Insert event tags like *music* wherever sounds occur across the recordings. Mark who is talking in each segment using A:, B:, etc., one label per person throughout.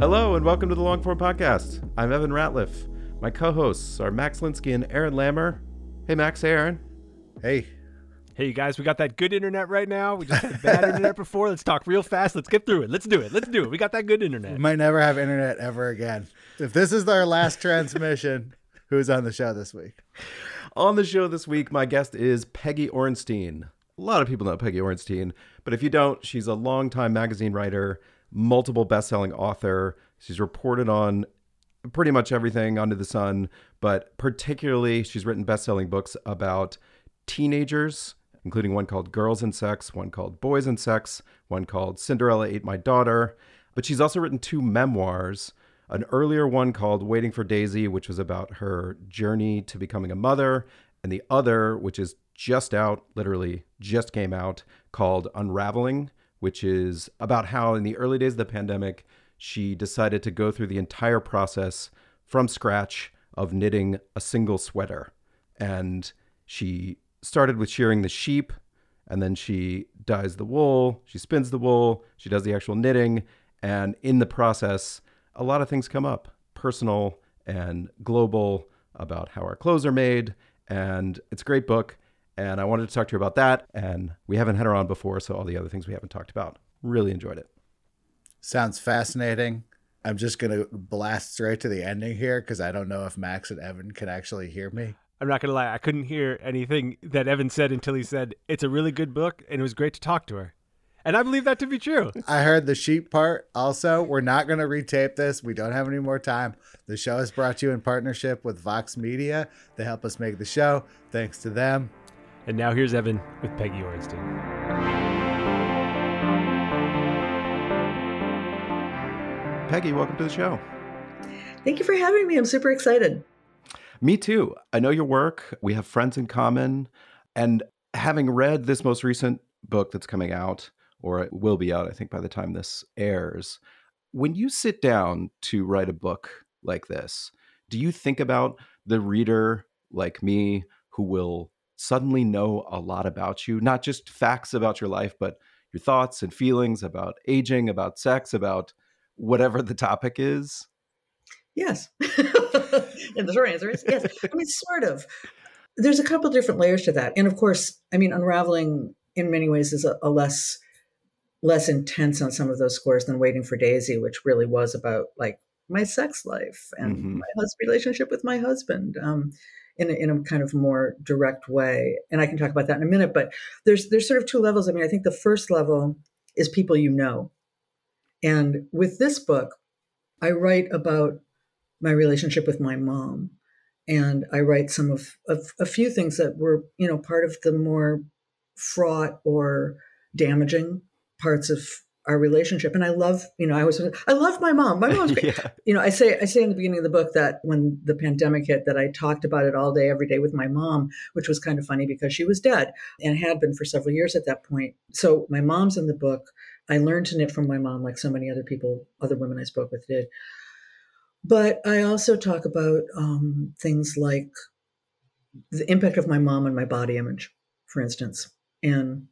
A: Hello and welcome to the Longform Podcast. I'm Evan Ratliff. My co-hosts are Max Linsky and Aaron Lammer. Hey Max, hey Aaron.
B: Hey,
C: Hey, you guys, we got that good internet right now. We just had bad internet before. Let's talk real fast. Let's get through it. Let's do it. Let's do it. We got that good internet.
B: we might never have internet ever again. If this is our last transmission, *laughs* who's on the show this week?
A: On the show this week, my guest is Peggy Orenstein. A lot of people know Peggy Orenstein, but if you don't, she's a longtime magazine writer, multiple best-selling author. She's reported on pretty much everything under the sun, but particularly she's written best-selling books about teenagers, including one called Girls and Sex, one called Boys and Sex, one called Cinderella Ate My Daughter. But she's also written two memoirs, an earlier one called Waiting for Daisy, which was about her journey to becoming a mother, and the other, which is just out, literally just came out, called Unraveling, which is about how in the early days of the pandemic, she decided to go through the entire process from scratch of knitting a single sweater. And she started with shearing the sheep, and then she dyes the wool, she spins the wool, she does the actual knitting. And in the process, a lot of things come up personal and global about how our clothes are made. And it's a great book. And I wanted to talk to her about that. And we haven't had her on before, so all the other things we haven't talked about. Really enjoyed it.
B: Sounds fascinating. I'm just going to blast straight to the ending here because I don't know if Max and Evan can actually hear me.
C: I'm not going to lie. I couldn't hear anything that Evan said until he said, it's a really good book and it was great to talk to her. And I believe that to be true.
B: I heard the sheep part also. We're not going to retape this. We don't have any more time. The show is brought to you in partnership with Vox Media. They help us make the show. Thanks to them.
C: And now here's Evan with Peggy Orenstein.
A: Peggy, welcome to the show.
D: Thank you for having me. I'm super excited.
A: Me too. I know your work. We have friends in common. And having read this most recent book that's coming out, or it will be out, I think, by the time this airs, when you sit down to write a book like this, do you think about the reader like me who will suddenly know a lot about you, not just facts about your life, but your thoughts and feelings about aging, about sex, about whatever the topic is?
D: Yes. *laughs* and the short answer is yes. I mean, sort of. There's a couple different layers to that. And of course, I mean, unraveling in many ways is a, a less less intense on some of those scores than waiting for Daisy, which really was about like my sex life and
A: Mhm.
D: my hus- relationship with my husband. Um, in a, in a kind of more direct way, and I can talk about that in a minute. But there's there's sort of two levels. I mean, I think the first level is people you know, and with this book, I write about my relationship with my mom, and I write some of, of a few things that were you know part of the more fraught or damaging parts of our relationship. And I love you know I was I love my mom. My mom's *laughs* great.
A: yeah.
D: you know, I say I say in the beginning of the book that when the pandemic hit, that I talked about it all day, every day with my mom, which was kind of funny because she was dead and had been for several years at that point. So my mom's in the book. I learned to knit from my mom, like so many other people, other women I spoke with did. But I also talk about um, things like the impact of my mom on my body image, for instance, and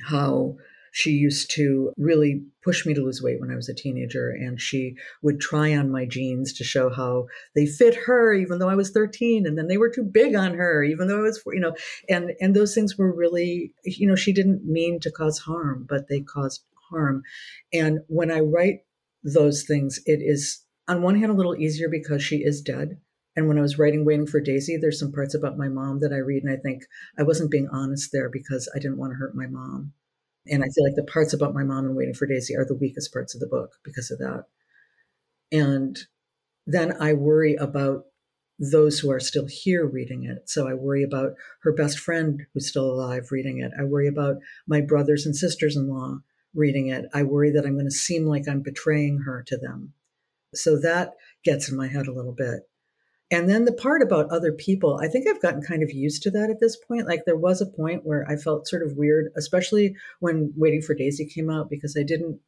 D: how she used to really push me to lose weight when I was a teenager. And she would try on my jeans to show how they fit her, even though I was 13. And then they were too big on her, even though I was, you know, and, and those things were really, you know, she didn't mean to cause harm, but they caused harm. And when I write those things, it is on one hand a little easier because she is dead And when I was writing Waiting for Daisy, there's some parts about my mom that I read, and I think I wasn't being honest there because I didn't want to hurt my mom. And I feel like the parts about my mom and Waiting for Daisy are the weakest parts of the book because of that. And then I worry about those who are still here reading it. So I worry about her best friend who's still alive reading it. I worry about my brothers and sisters in law reading it. I worry that I'm going to seem like I'm betraying her to them. So that gets in my head a little bit. And then the part about other people, I think I've gotten kind of used to that at this point. Like there was a point where I felt sort of weird, especially when Waiting for Daisy came out, because I didn't.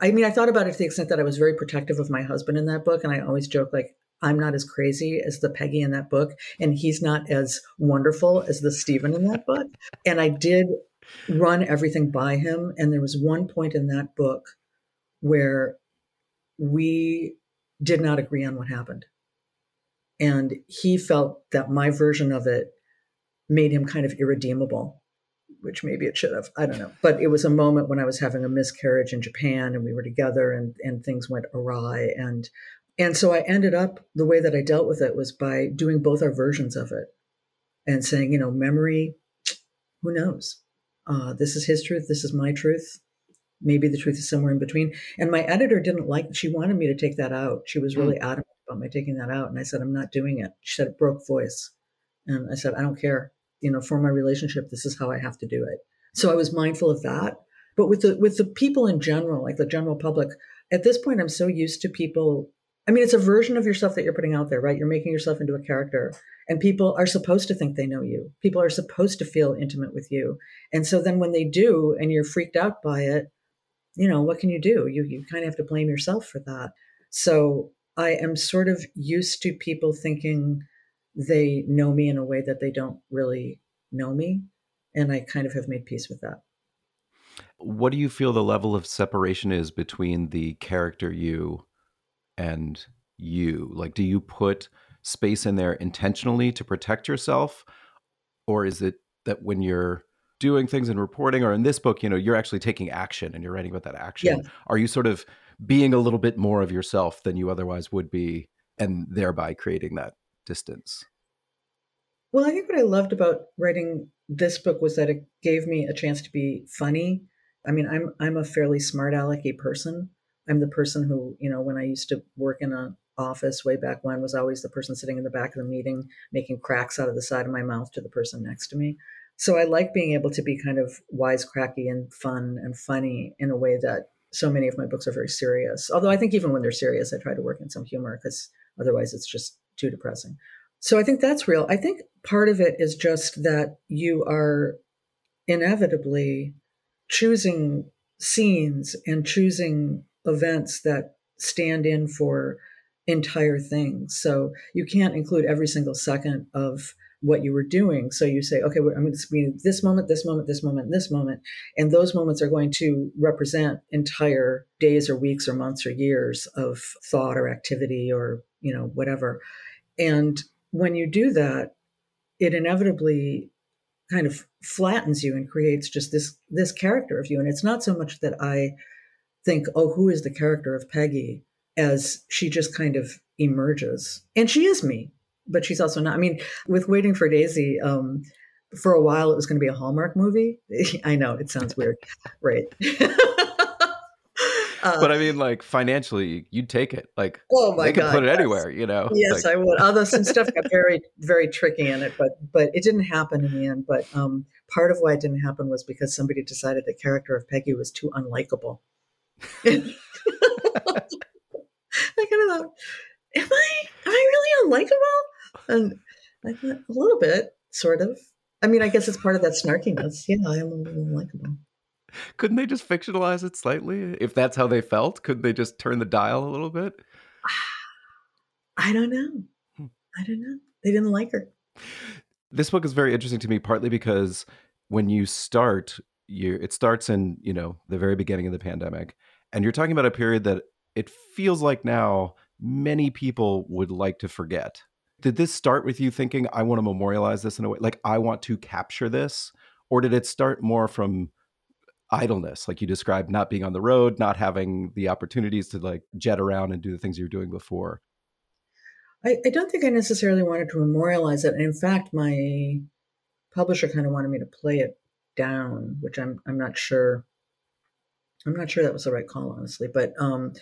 D: I mean, I thought about it to the extent that I was very protective of my husband in that book. And I always joke, like, I'm not as crazy as the Peggy in that book, and he's not as wonderful as the Stephen in that book. And I did run everything by him. And there was one point in that book where we did not agree on what happened. And he felt that my version of it made him kind of irredeemable, which maybe it should have. I don't know. But it was a moment when I was having a miscarriage in Japan and we were together and, and things went awry. And and so I ended up the way that I dealt with it was by doing both our versions of it and saying, you know, memory, who knows? Uh, this is his truth. This is my truth. Maybe the truth is somewhere in between. And my editor didn't like, she wanted me to take that out. She was really mm. adamant about my taking that out. And I said, I'm not doing it. She said, it broke voice. And I said, I don't care. You know, for my relationship, this is how I have to do it. So I was mindful of that. But with the with the people in general, like the general public, at this point, I'm so used to people I mean, it's a version of yourself that you're putting out there, right? You're making yourself into a character, and people are supposed to think they know you. People are supposed to feel intimate with you. And so then when they do, and you're freaked out by it, you know, what can you do? You, you kind of have to blame yourself for that. So I am sort of used to people thinking they know me in a way that they don't really know me. And I kind of have made peace with that.
A: What do you feel the level of separation is between the character you and you? Like, do you put space in there intentionally to protect yourself? Or is it that when you're doing things and reporting, or in this book, you know, you're actually taking action and you're writing about that action? Yeah. Are you sort of being a little bit more of yourself than you otherwise would be and thereby creating that distance?
D: Well, I think what I loved about writing this book was that it gave me a chance to be funny. I mean, I'm I'm a fairly smart alecky person, I'm the person who, you know, when I used to work in a office way back when, was always the person sitting in the back of the meeting, making cracks out of the side of my mouth to the person next to me. So I like being able to be kind of wisecracky and fun and funny in a way that so many of my books are very serious. Although I think even when they're serious, I try to work in some humor because otherwise it's just too depressing. So I think that's real. I think part of it is just that you are inevitably choosing scenes and choosing events that stand in for entire things. So you can't include every single second of what you were doing. So you say, okay, I'm going to be this moment, this moment, this moment, this moment. And those moments are going to represent entire days or weeks or months or years of thought or activity or, you know, whatever. And when you do that, it inevitably kind of flattens you and creates just this this character of you. And it's not so much that I think, oh, who is the character of Peggy as she just kind of emerges. And she is me, but she's also not. I mean, with Waiting for Daisy, um, for a while it was going to be a Hallmark movie. *laughs* I know it sounds weird, *laughs* right? *laughs*
A: Uh, but I mean, like financially, you'd take it. Like,
D: oh my
A: they could
D: god,
A: put it anywhere, you know.
D: Yes,
A: like,
D: I would. Although some stuff got very, very tricky in it, but but it didn't happen in the end. But um, part of why it didn't happen was because somebody decided the character of Peggy was too unlikable. I kind of thought, am I am I really unlikable? And I thought a little bit, sort of. I mean, I guess it's part of that snarkiness. *laughs* Yeah, I am a little unlikable.
A: Couldn't they just fictionalize it slightly? If that's how they felt, couldn't they just turn the dial a little bit? *sighs*
D: I don't know. Hmm. I don't know. They didn't like her.
A: This book is very interesting to me, partly because when you start, you it starts in you know the very beginning of the pandemic, and you're talking about a period that it feels like now many people would like to forget. Did this start with you thinking, I want to memorialize this in a way, like I want to capture this? Or did it start more from idleness, like you described, not being on the road, not having the opportunities to like jet around and do the things you were doing before?
D: I, I don't think I necessarily wanted to memorialize it. And in fact, my publisher kind of wanted me to play it down, which I'm I'm not sure. I'm not sure that was the right call, honestly. But um,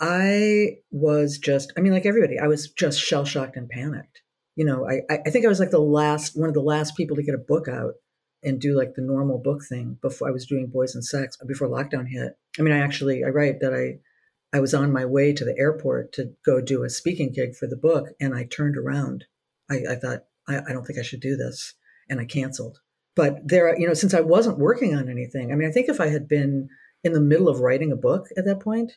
D: I was just, I mean, like everybody, I was just shell shocked and panicked. You know, I I think I was like the last one of the last people to get a book out and do like the normal book thing before I was doing Boys and Sex before lockdown hit. I mean, I actually I write that I I was on my way to the airport to go do a speaking gig for the book, and I turned around. I, I thought I, I don't think I should do this, and I canceled. But there, you know, since I wasn't working on anything, I mean, I think if I had been in the middle of writing a book at that point,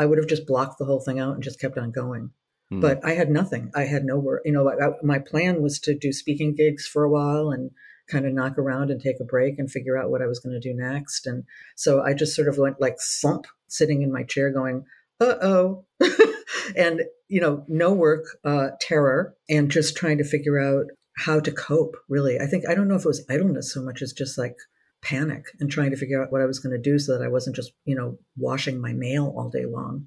D: I would have just blocked the whole thing out and just kept on going. Mm. But I had nothing. I had no work. You know, I, my plan was to do speaking gigs for a while and kind of knock around and take a break and figure out what I was going to do next. And so I just sort of went like slump, sitting in my chair, going, "Uh oh," *laughs* and you know, no work, uh, terror, and just trying to figure out how to cope. Really, I think I don't know if it was idleness so much as just like panic and trying to figure out what I was going to do so that I wasn't just, you know, washing my mail all day long.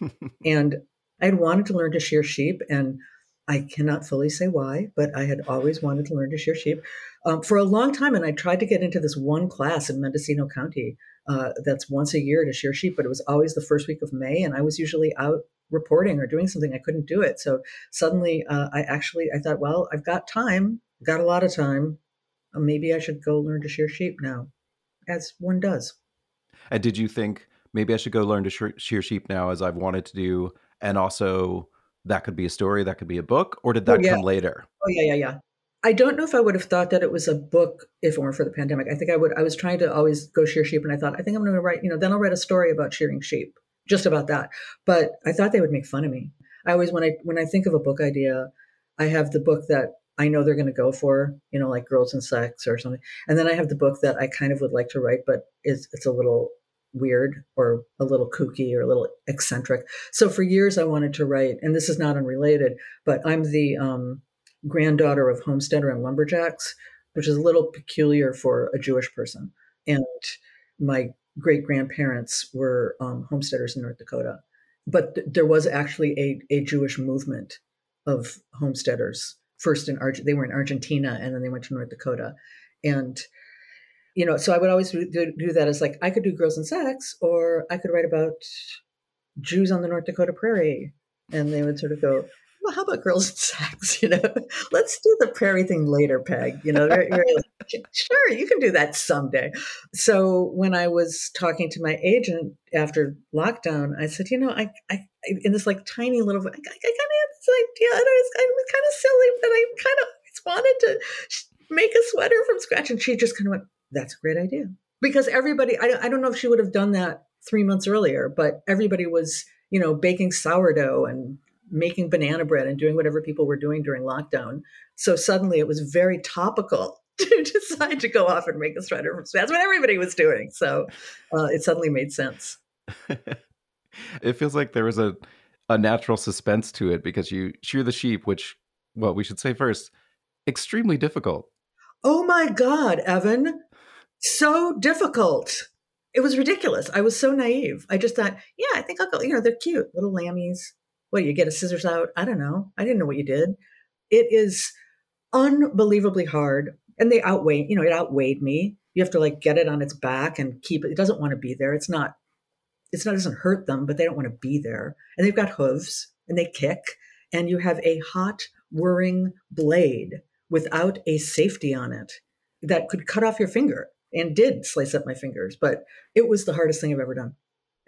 D: *laughs* and I had wanted to learn to shear sheep, and I cannot fully say why, but I had always wanted to learn to shear sheep um, for a long time. And I tried to get into this one class in Mendocino County uh, that's once a year to shear sheep, but it was always the first week of May, and I was usually out reporting or doing something. I couldn't do it. So suddenly, uh, I actually I thought, well, I've got time, got a lot of time Uh, maybe I should go learn to shear sheep now, as one does.
A: And did you think maybe I should go learn to shear sheep now, as I've wanted to do, and also that could be a story, that could be a book, or did oh, that oh,
D: yeah.
A: come later?
D: Oh yeah, yeah, yeah. I don't know if I would have thought that it was a book if it weren't for the pandemic. I think I would. I was trying to always go shear sheep, and I thought I think I'm going to write. You know, then I'll write a story about shearing sheep, just about that. But I thought they would make fun of me. I always when I when I think of a book idea, I have the book that I know they're going to go for, you know, like Girls and Sex or something. And then I have the book that I kind of would like to write, but it's, it's a little weird or a little kooky or a little eccentric. So for years I wanted to write, and this is not unrelated, but I'm the um, granddaughter of homesteader and lumberjacks, which is a little peculiar for a Jewish person. And my great grandparents were um, homesteaders in North Dakota. But th- there was actually a, a Jewish movement of homesteaders first in Argent, they were in Argentina and then they went to North Dakota. And, you know, so I would always do, do that as like, I could do girls and sex, or I could write about Jews on the North Dakota prairie. And they would sort of go, well, how about girls *laughs* and sex? You know, let's do the prairie thing later, Peg. You know, you're, you're like, sure, you can do that someday. So when I was talking to my agent after lockdown, I said, you know, I, I in this like tiny little, I, I, I kind of had this idea, and I was, I was kind of silly, but I kind of wanted to make a sweater from scratch. And she just kind of went, that's a great idea. Because everybody, I, I don't know if she would have done that three months earlier, but everybody was, you know, baking sourdough and making banana bread and doing whatever people were doing during lockdown. So suddenly it was very topical *laughs* to decide to go off and make a sweater from scratch. That's what everybody was doing. So uh, it suddenly made sense. *laughs*
A: it feels like there was a, a natural suspense to it because you shear the sheep, which, well, we should say first, extremely difficult.
D: Oh my God, Evan. So difficult. It was ridiculous. I was so naive. I just thought, yeah, I think I'll go. You know, they're cute little lammies what you get a scissors out? I don't know. I didn't know what you did. It is unbelievably hard and they outweigh you know it outweighed me. You have to like get it on its back and keep it. It doesn't want to be there. It's not it's not it doesn't hurt them but they don't want to be there. And they've got hooves and they kick and you have a hot whirring blade without a safety on it that could cut off your finger and did slice up my fingers but it was the hardest thing i've ever done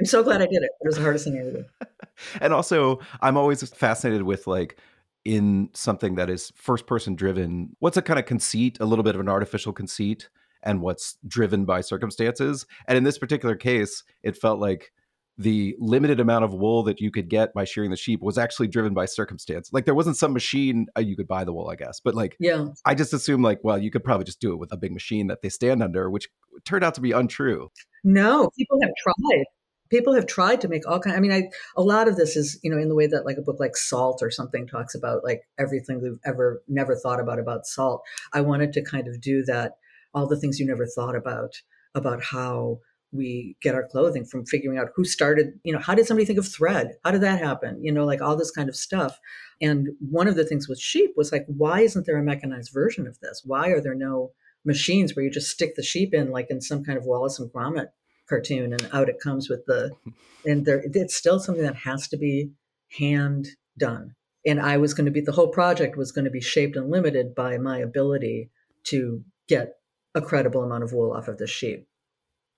D: I'm so glad I did it. It was the hardest thing I ever did. *laughs*
A: and also, I'm always fascinated with like in something that is first person driven, what's a kind of conceit, a little bit of an artificial conceit, and what's driven by circumstances. And in this particular case, it felt like the limited amount of wool that you could get by shearing the sheep was actually driven by circumstance. Like there wasn't some machine uh, you could buy the wool, I guess, but like
D: yeah,
A: I just assumed like well you could probably just do it with a big machine that they stand under, which turned out to be untrue.
D: No, people have tried people have tried to make all kind. I mean, I a lot of this is you know in the way that like a book like Salt or something talks about like everything we've ever never thought about about salt. I wanted to kind of do that, all the things you never thought about about how we get our clothing from figuring out who started, you know, how did somebody think of thread? How did that happen? You know, like all this kind of stuff. And one of the things with sheep was like, why isn't there a mechanized version of this? Why are there no machines where you just stick the sheep in like in some kind of Wallace and Gromit cartoon and out it comes with the *laughs* and there it's still something that has to be hand done. And I was going to be the whole project was going to be shaped and limited by my ability to get a credible amount of wool off of the sheep.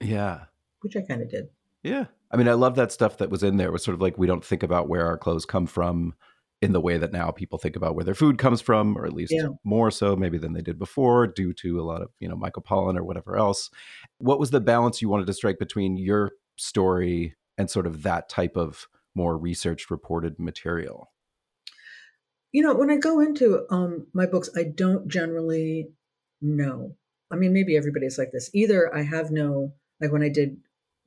A: Yeah.
D: Which I kind of did.
A: Yeah. I mean, I love that stuff that was in there. It was sort of like we don't think about where our clothes come from in the way that now people think about where their food comes from, or at least yeah. more so maybe than they did before, due to a lot of, you know, Michael Pollan or whatever else. What was the balance you wanted to strike between your story and sort of that type of more researched reported material?
D: You know, when I go into um, my books, I don't generally know. I mean, maybe everybody's like this. Either I have no, like when I did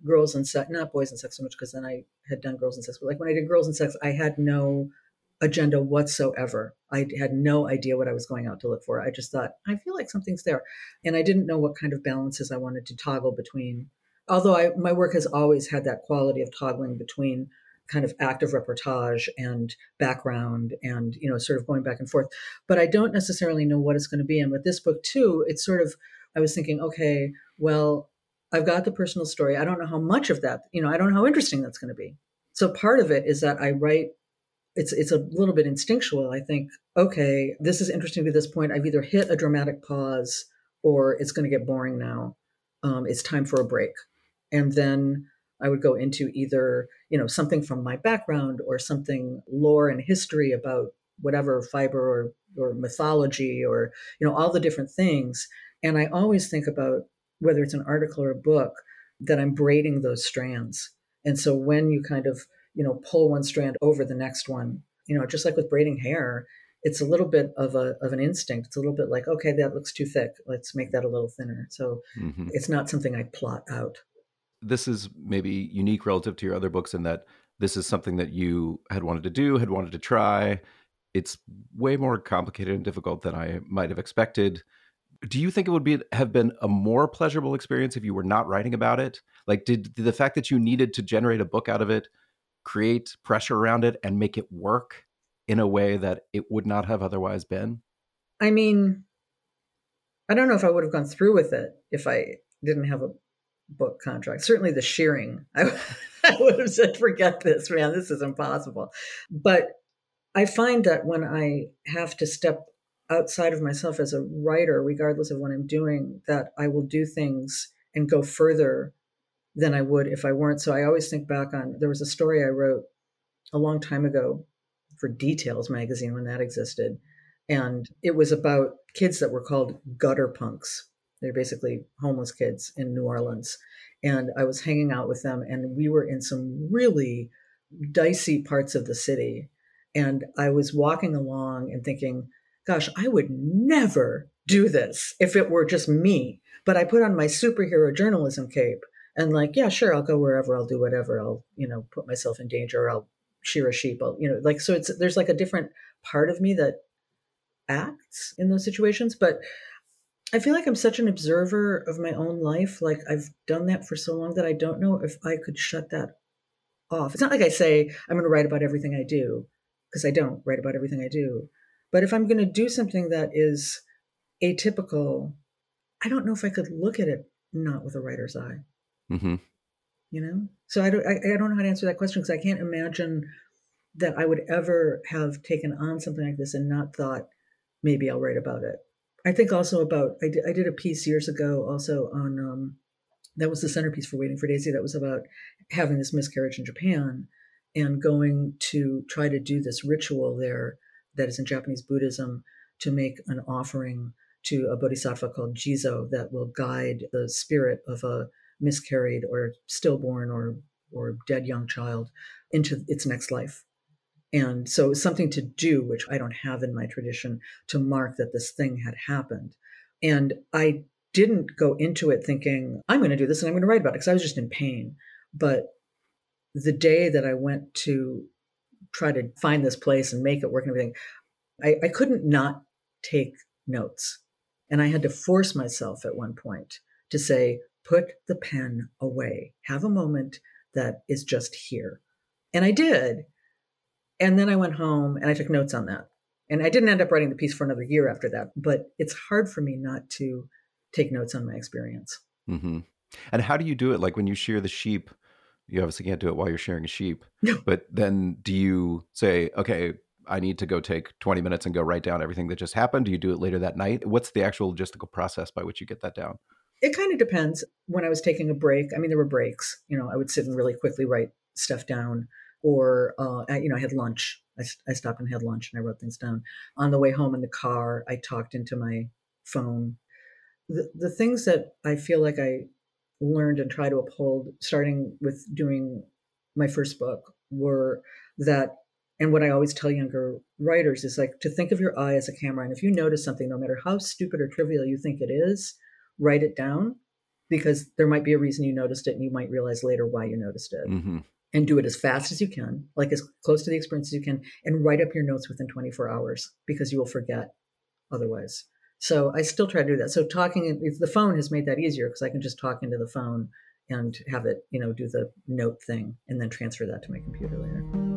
D: girls and sex, not boys and sex so much because then I had done girls and sex, but like when I did girls and sex, I had no agenda whatsoever. I had no idea what I was going out to look for. I just thought, I feel like something's there. And I didn't know what kind of balances I wanted to toggle between. Although I, my work has always had that quality of toggling between kind of active reportage and background and, you know, sort of going back and forth. But I don't necessarily know what it's going to be. And with this book, too, it's sort of, I was thinking, okay, well, I've got the personal story. I don't know how much of that, you know, I don't know how interesting that's going to be. So part of it is that I write it's it's a little bit instinctual. I think, okay, this is interesting to this point. I've either hit a dramatic pause or it's going to get boring now. Um, it's time for a break, and then I would go into either you know something from my background or something lore and history about whatever fiber or or mythology or you know all the different things. And I always think about whether it's an article or a book that I'm braiding those strands. And so when you kind of you know, pull one strand over the next one. You know, just like with braiding hair, it's a little bit of a of an instinct. It's a little bit like, okay, that looks too thick. Let's make that a little thinner. So mm-hmm. it's not something I plot out.
A: This is maybe unique relative to your other books in that this is something that you had wanted to do, had wanted to try. It's way more complicated and difficult than I might have expected. Do you think it would be have been a more pleasurable experience if you were not writing about it? Like did, did the fact that you needed to generate a book out of it create pressure around it and make it work in a way that it would not have otherwise been?
D: I mean, I don't know if I would have gone through with it if I didn't have a book contract. Certainly the shearing, I, *laughs* I would have said, forget this, man, this is impossible. But I find that when I have to step outside of myself as a writer, regardless of what I'm doing, that I will do things and go further than I would if I weren't. So I always think back on there was a story I wrote a long time ago for Details magazine when that existed. And it was about kids that were called gutter punks. They're basically homeless kids in New Orleans. And I was hanging out with them, and we were in some really dicey parts of the city. And I was walking along and thinking, gosh, I would never do this if it were just me. But I put on my superhero journalism cape and like yeah sure i'll go wherever i'll do whatever i'll you know put myself in danger i'll shear a sheep i'll you know like so it's there's like a different part of me that acts in those situations but i feel like i'm such an observer of my own life like i've done that for so long that i don't know if i could shut that off. It's not like i say i'm going to write about everything i do because i don't write about everything i do but if i'm going to do something that is atypical i don't know if i could look at it not with a writer's eye Mm-hmm. You know, so I don't I, I don't know how to answer that question because I can't imagine that I would ever have taken on something like this and not thought maybe I'll write about it. I think also about I did, I did a piece years ago also on um, that was the centerpiece for Waiting for Daisy that was about having this miscarriage in Japan and going to try to do this ritual there that is in Japanese Buddhism to make an offering to a bodhisattva called Jizo that will guide the spirit of a miscarried or stillborn or or dead young child into its next life. And so something to do, which I don't have in my tradition, to mark that this thing had happened. And I didn't go into it thinking, I'm going to do this and I'm going to write about it because I was just in pain. But the day that I went to try to find this place and make it work and everything, I, I couldn't not take notes. And I had to force myself at one point to say, put the pen away, have a moment that is just here. And I did. And then I went home and I took notes on that. And I didn't end up writing the piece for another year after that, but it's hard for me not to take notes on my experience.
A: Mm-hmm. And how do you do it? Like when you shear the sheep, you obviously can't do it while you're shearing a sheep. *laughs* but then do you say, okay, I need to go take 20 minutes and go write down everything that just happened? Do you do it later that night? What's the actual logistical process by which you get that down?
D: It kind of depends. When I was taking a break, I mean, there were breaks. You know, I would sit and really quickly write stuff down, or uh, you know, I had lunch. I, I stopped and had lunch, and I wrote things down. On the way home in the car, I talked into my phone. The the things that I feel like I learned and try to uphold, starting with doing my first book, were that and what I always tell younger writers is like to think of your eye as a camera. And if you notice something, no matter how stupid or trivial you think it is, write it down because there might be a reason you noticed it and you might realize later why you noticed it. Mm-hmm. And do it as fast as you can, like as close to the experience as you can, and write up your notes within 24 hours because you will forget otherwise. So I still try to do that. So talking, if the phone has made that easier because I can just talk into the phone and have it, you know, do the note thing and then transfer that to my computer later.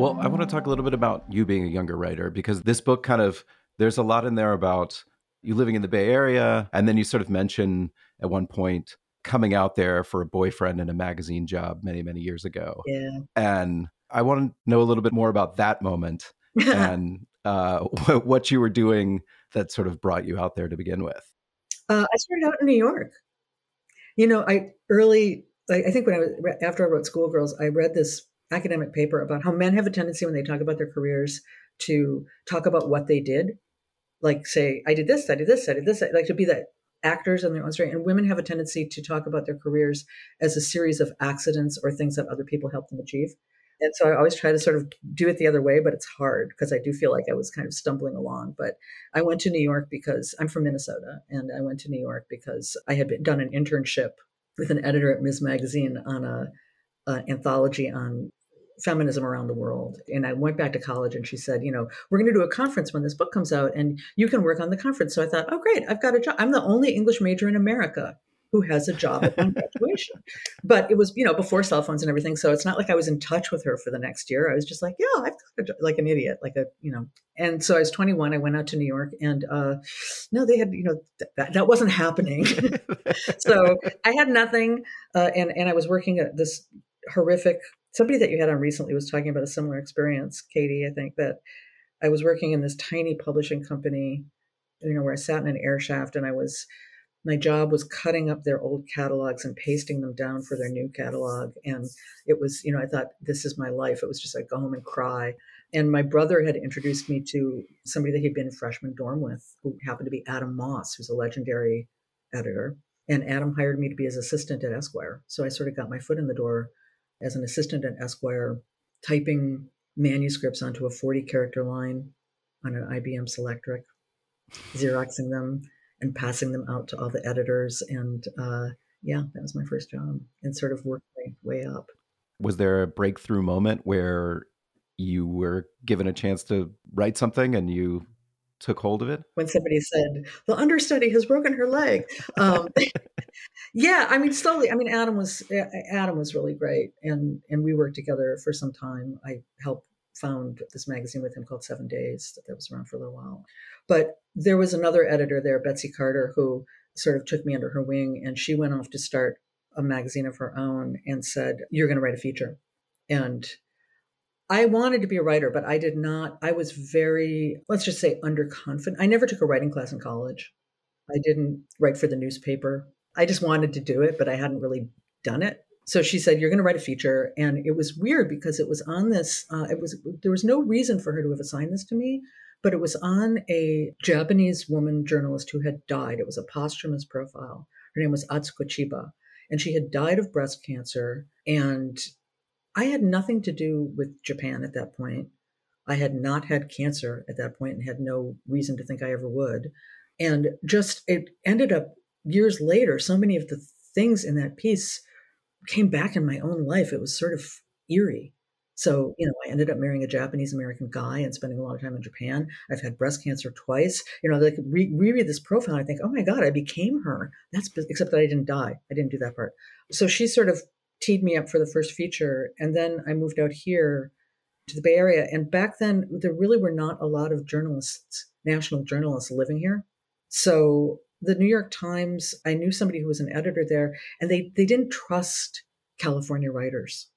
A: Well, I want to talk a little bit about you being a younger writer because this book kind of there's a lot in there about you living in the Bay Area, and then you sort of mention at one point coming out there for a boyfriend and a magazine job many many years ago.
D: Yeah,
A: and I want to know a little bit more about that moment *laughs* and uh, *laughs* what you were doing that sort of brought you out there to begin with.
D: Uh, I started out in New York. You know, I early, I think when I was after I wrote Schoolgirls, I read this academic paper about how men have a tendency when they talk about their careers to talk about what they did, like say, I did this, I did this, I did this, like to be the actors in their own story. And women have a tendency to talk about their careers as a series of accidents or things that other people helped them achieve. And so I always try to sort of do it the other way, but it's hard because I do feel like I was kind of stumbling along. But I went to New York because I'm from Minnesota, and I went to New York because I had been, done an internship with an editor at Ms. Magazine on a, a anthology on feminism around the world. And I went back to college and she said, you know, we're going to do a conference when this book comes out and you can work on the conference. So I thought, oh, great, I've got a job. I'm the only English major in America who has a job at *laughs* graduation. But it was, you know, before cell phones and everything. So it's not like I was in touch with her for the next year. I was just like, yeah, I've got a job, like an idiot, like a, you know. And so I was 21. I went out to New York and uh, no, they had, you know, th- that, that wasn't happening. *laughs* so I had nothing. Uh, and, and I was working at this horrific somebody that you had on recently was talking about a similar experience, Katie. I think that I was working in this tiny publishing company, you know, where I sat in an air shaft and I was my job was cutting up their old catalogs and pasting them down for their new catalog. And it was, you know, I thought this is my life. It was just like go home and cry. And my brother had introduced me to somebody that he'd been in freshman dorm with, who happened to be Adam Moss, who's a legendary editor. And Adam hired me to be his assistant at Esquire. So I sort of got my foot in the door as an assistant at Esquire, typing manuscripts onto a 40 character line on an IBM Selectric, Xeroxing them and passing them out to all the editors. And uh, yeah, that was my first job and sort of worked my way up.
A: Was there a breakthrough moment where you were given a chance to write something and you took hold of it?
D: When somebody said, the understudy has broken her leg. Um, *laughs* yeah, I mean, slowly. I mean, Adam was Adam was really great, and and we worked together for some time. I helped found this magazine with him called Seven Days that was around for a little while. But there was another editor there, Betsy Carter, who sort of took me under her wing, and she went off to start a magazine of her own and said, "You're going to write a feature," and I wanted to be a writer, but I did not. I was very, let's just say, underconfident. I never took a writing class in college. I didn't write for the newspaper. I just wanted to do it, but I hadn't really done it. So she said, "You're going to write a feature," and it was weird because it was on this. Uh, it was there was no reason for her to have assigned this to me, but it was on a Japanese woman journalist who had died. It was a posthumous profile. Her name was Atsuko Chiba, and she had died of breast cancer. And I had nothing to do with Japan at that point. I had not had cancer at that point and had no reason to think I ever would. And just it ended up years later, so many of the things in that piece came back in my own life. It was sort of eerie. So, you know, I ended up marrying a Japanese American guy and spending a lot of time in Japan. I've had breast cancer twice. You know, like re- reread this profile, and I think, oh my God, I became her. That's except that I didn't die. I didn't do that part. So she sort of teed me up for the first feature. And then I moved out here to the Bay Area. And back then, there really were not a lot of journalists, national journalists living here. So the New York Times, I knew somebody who was an editor there, and they, they didn't trust California writers.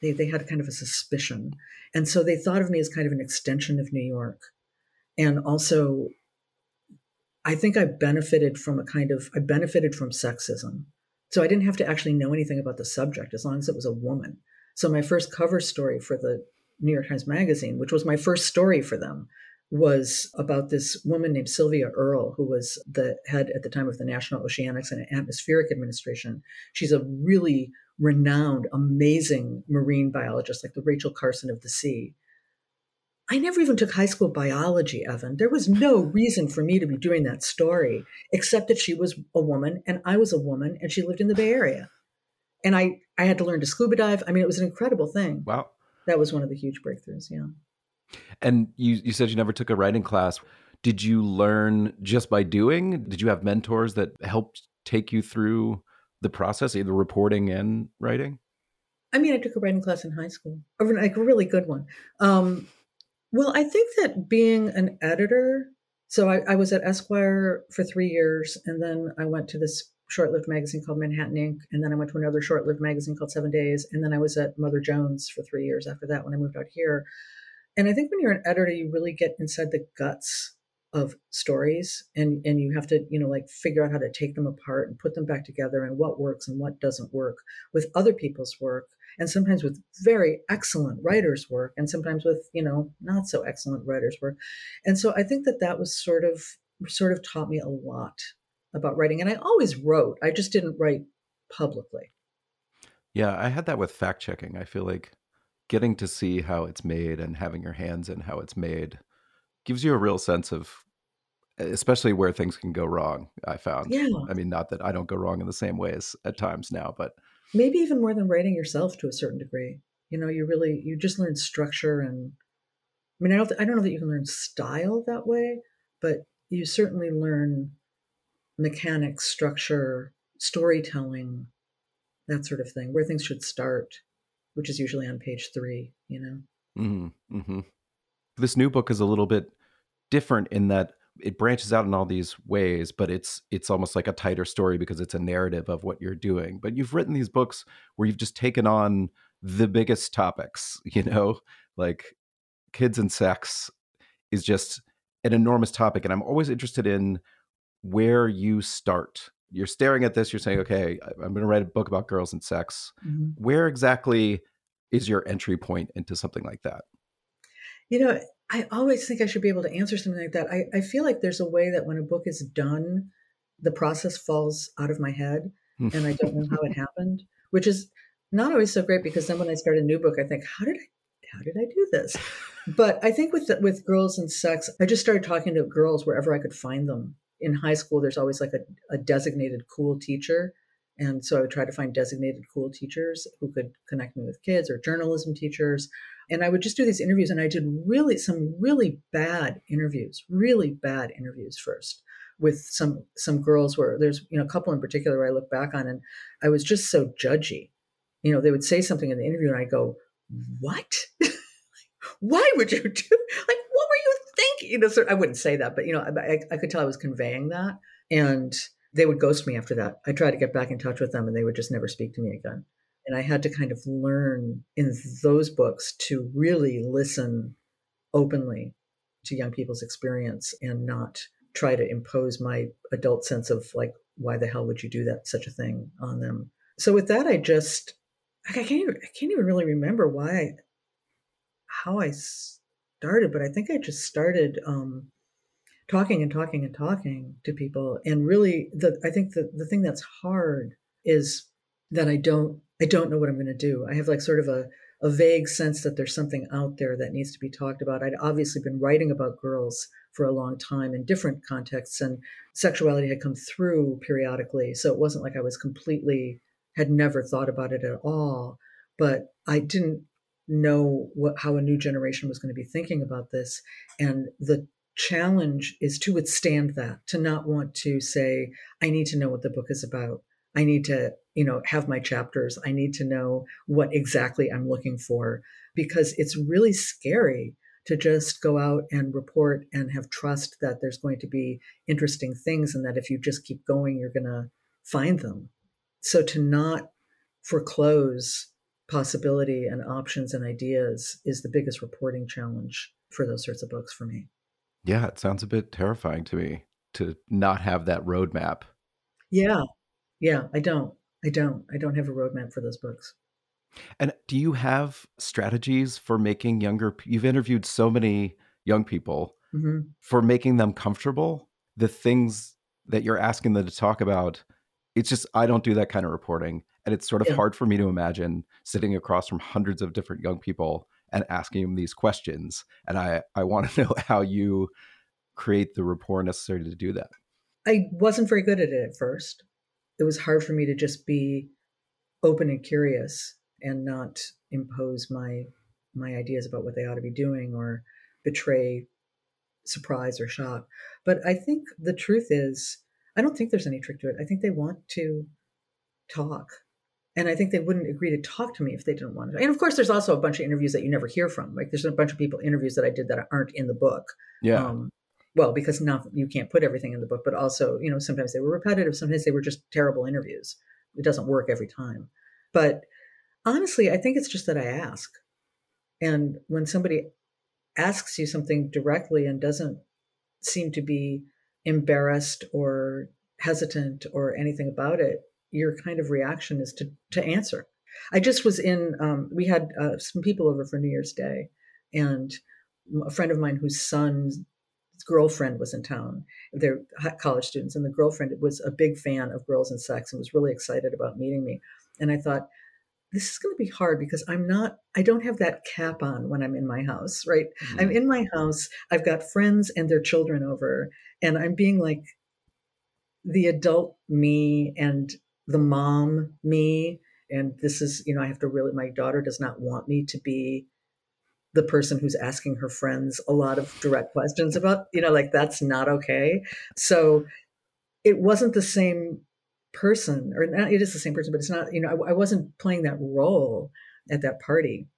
D: They, they had kind of a suspicion. And so they thought of me as kind of an extension of New York. And also, I think I benefited from a kind of, I benefited from sexism. So I didn't have to actually know anything about the subject as long as it was a woman. So my first cover story for the New York Times Magazine, which was my first story for them, was about this woman named Sylvia Earle, who was the head at the time of the National Oceanics and Atmospheric Administration. She's a really renowned, amazing marine biologist, like the Rachel Carson of the sea. I never even took high school biology, Evan. There was no reason for me to be doing that story, except that she was a woman and I was a woman and she lived in the Bay Area. And I, I had to learn to scuba dive. I mean, it was an incredible thing.
A: Wow.
D: That was one of the huge breakthroughs. Yeah.
A: And you, you said you never took a writing class. Did you learn just by doing? Did you have mentors that helped take you through the process, either reporting and writing?
D: I mean, I took a writing class in high school, like a really good one. Um, well, I think that being an editor, so I, I, was at Esquire for three years, and then I went to this short lived magazine called Manhattan Ink, and then I went to another short lived magazine called Seven Days, and then I was at Mother Jones for three years after that when I moved out here. And I think when you're an editor, you really get inside the guts of stories and and you have to you know like figure out how to take them apart and put them back together and what works and what doesn't work with other people's work and sometimes with very excellent writers work and sometimes with you know not so excellent writers work. And so i think that that was sort of sort of taught me a lot about writing. And i always wrote i just didn't write publicly.
A: Yeah i had that with fact checking i feel like getting to see how it's made and having your hands in how it's made gives you a real sense of especially where things can go wrong i found.
D: Yeah.
A: I mean not that i don't go wrong in the same ways at times now but
D: maybe even more than writing yourself to a certain degree. You know you really you just learn structure and i mean i don't i don't know that you can learn style that way but you certainly learn mechanics structure storytelling that sort of thing where things should start which is usually on page three you know
A: mm-hmm. Mm-hmm. this new book is a little bit different in that it branches out in all these ways but it's it's almost like a tighter story because it's a narrative of what you're doing but you've written these books where you've just taken on the biggest topics *laughs* you know like kids and sex is just an enormous topic and i'm always interested in where you start you're staring at this you're saying okay i'm going to write a book about girls and sex mm-hmm. where exactly is your entry point into something like that
D: you know I always think I should be able to answer something like that. I, I feel like there's a way that when a book is done, the process falls out of my head and I don't know how it happened, which is not always so great because then when I start a new book, I think, how did I how did I do this? *laughs* But I think with with girls and sex, I just started talking to girls wherever I could find them. In high school, there's always like a, a designated cool teacher And so I would try to find designated cool teachers who could connect me with kids or journalism teachers. And I would just do these interviews. And I did really some really bad interviews, really bad interviews first with some some girls where there's you know a couple in particular where I look back on and I was just so judgy. You know, they would say something in the interview and I go, "What? *laughs* Why would you do? Like, you thinking?" You know, I wouldn't say that, but you know, I, I could tell I was conveying that, and they would ghost me after that. I tried to get back in touch with them, and they would just never speak to me again. And I had to kind of learn in those books to really listen openly to young people's experience and not try to impose my adult sense of like why the hell would you do that such a thing on them so with that i just i can't even, i can't even really remember why how i started but i think i just started um, talking and talking and talking to people and really the i think the, the thing that's hard is that i don't i don't know what i'm going to do i have like sort of a a vague sense that there's something out there that needs to be talked about. I'd obviously been writing about girls for a long time in different contexts, and sexuality had come through periodically. So it wasn't like I was completely, had never thought about it at all. But I didn't know what, how a new generation was going to be thinking about this. And the challenge is to withstand that, to not want to say, I need to know what the book is about. I need to, you know, have my chapters. I need to know what exactly I'm looking for because it's really scary to just go out and report and have trust that there's going to be interesting things and that if you just keep going, you're going to find them. So to not foreclose possibility and options and ideas is the biggest reporting challenge for those sorts of books for me.
A: Yeah, it sounds a bit terrifying to me to not have that roadmap.
D: Yeah, yeah, I don't. I don't. I don't have a roadmap for those books.
A: And do you have strategies for making younger? You've interviewed so many young people mm-hmm. for making them comfortable. The things that you're asking them to talk about, it's just I don't do that kind of reporting, and it's sort of yeah. hard for me to imagine sitting across from hundreds of different young people and asking them these questions. And I I want to *laughs* know how you create the rapport necessary to do that.
D: I wasn't very good at it at first it was hard for me to just be open and curious and not impose my my ideas about what they ought to be doing or betray surprise or shock. But I think the truth is, I don't think there's any trick to it. I think they want to talk. And I think they wouldn't agree to talk to me if they didn't want to. And of course, there's also a bunch of interviews that you never hear from. Like there's a bunch of people interviews that I did that aren't in the book.
A: Yeah. Um,
D: well because not you can't put everything in the book but also you know sometimes they were repetitive sometimes they were just terrible interviews it doesn't work every time but honestly i think it's just that i ask and when somebody asks you something directly and doesn't seem to be embarrassed or hesitant or anything about it your kind of reaction is to to answer i just was in um, we had uh, some people over for new year's day and a friend of mine whose son's girlfriend was in town. They're college students, and the girlfriend was a big fan of girls and sex and was really excited about meeting me. And I thought, this is going to be hard because I'm not, I don't have that cap on when I'm in my house, right? Mm-hmm. I'm in my house, I've got friends and their children over, and I'm being like the adult me and the mom me. And this is, you know, I have to really, my daughter does not want me to be the person who's asking her friends a lot of direct questions about, you know, like that's not okay. So it wasn't the same person, or not, it is the same person, but it's not, you know, I, I wasn't playing that role at that party.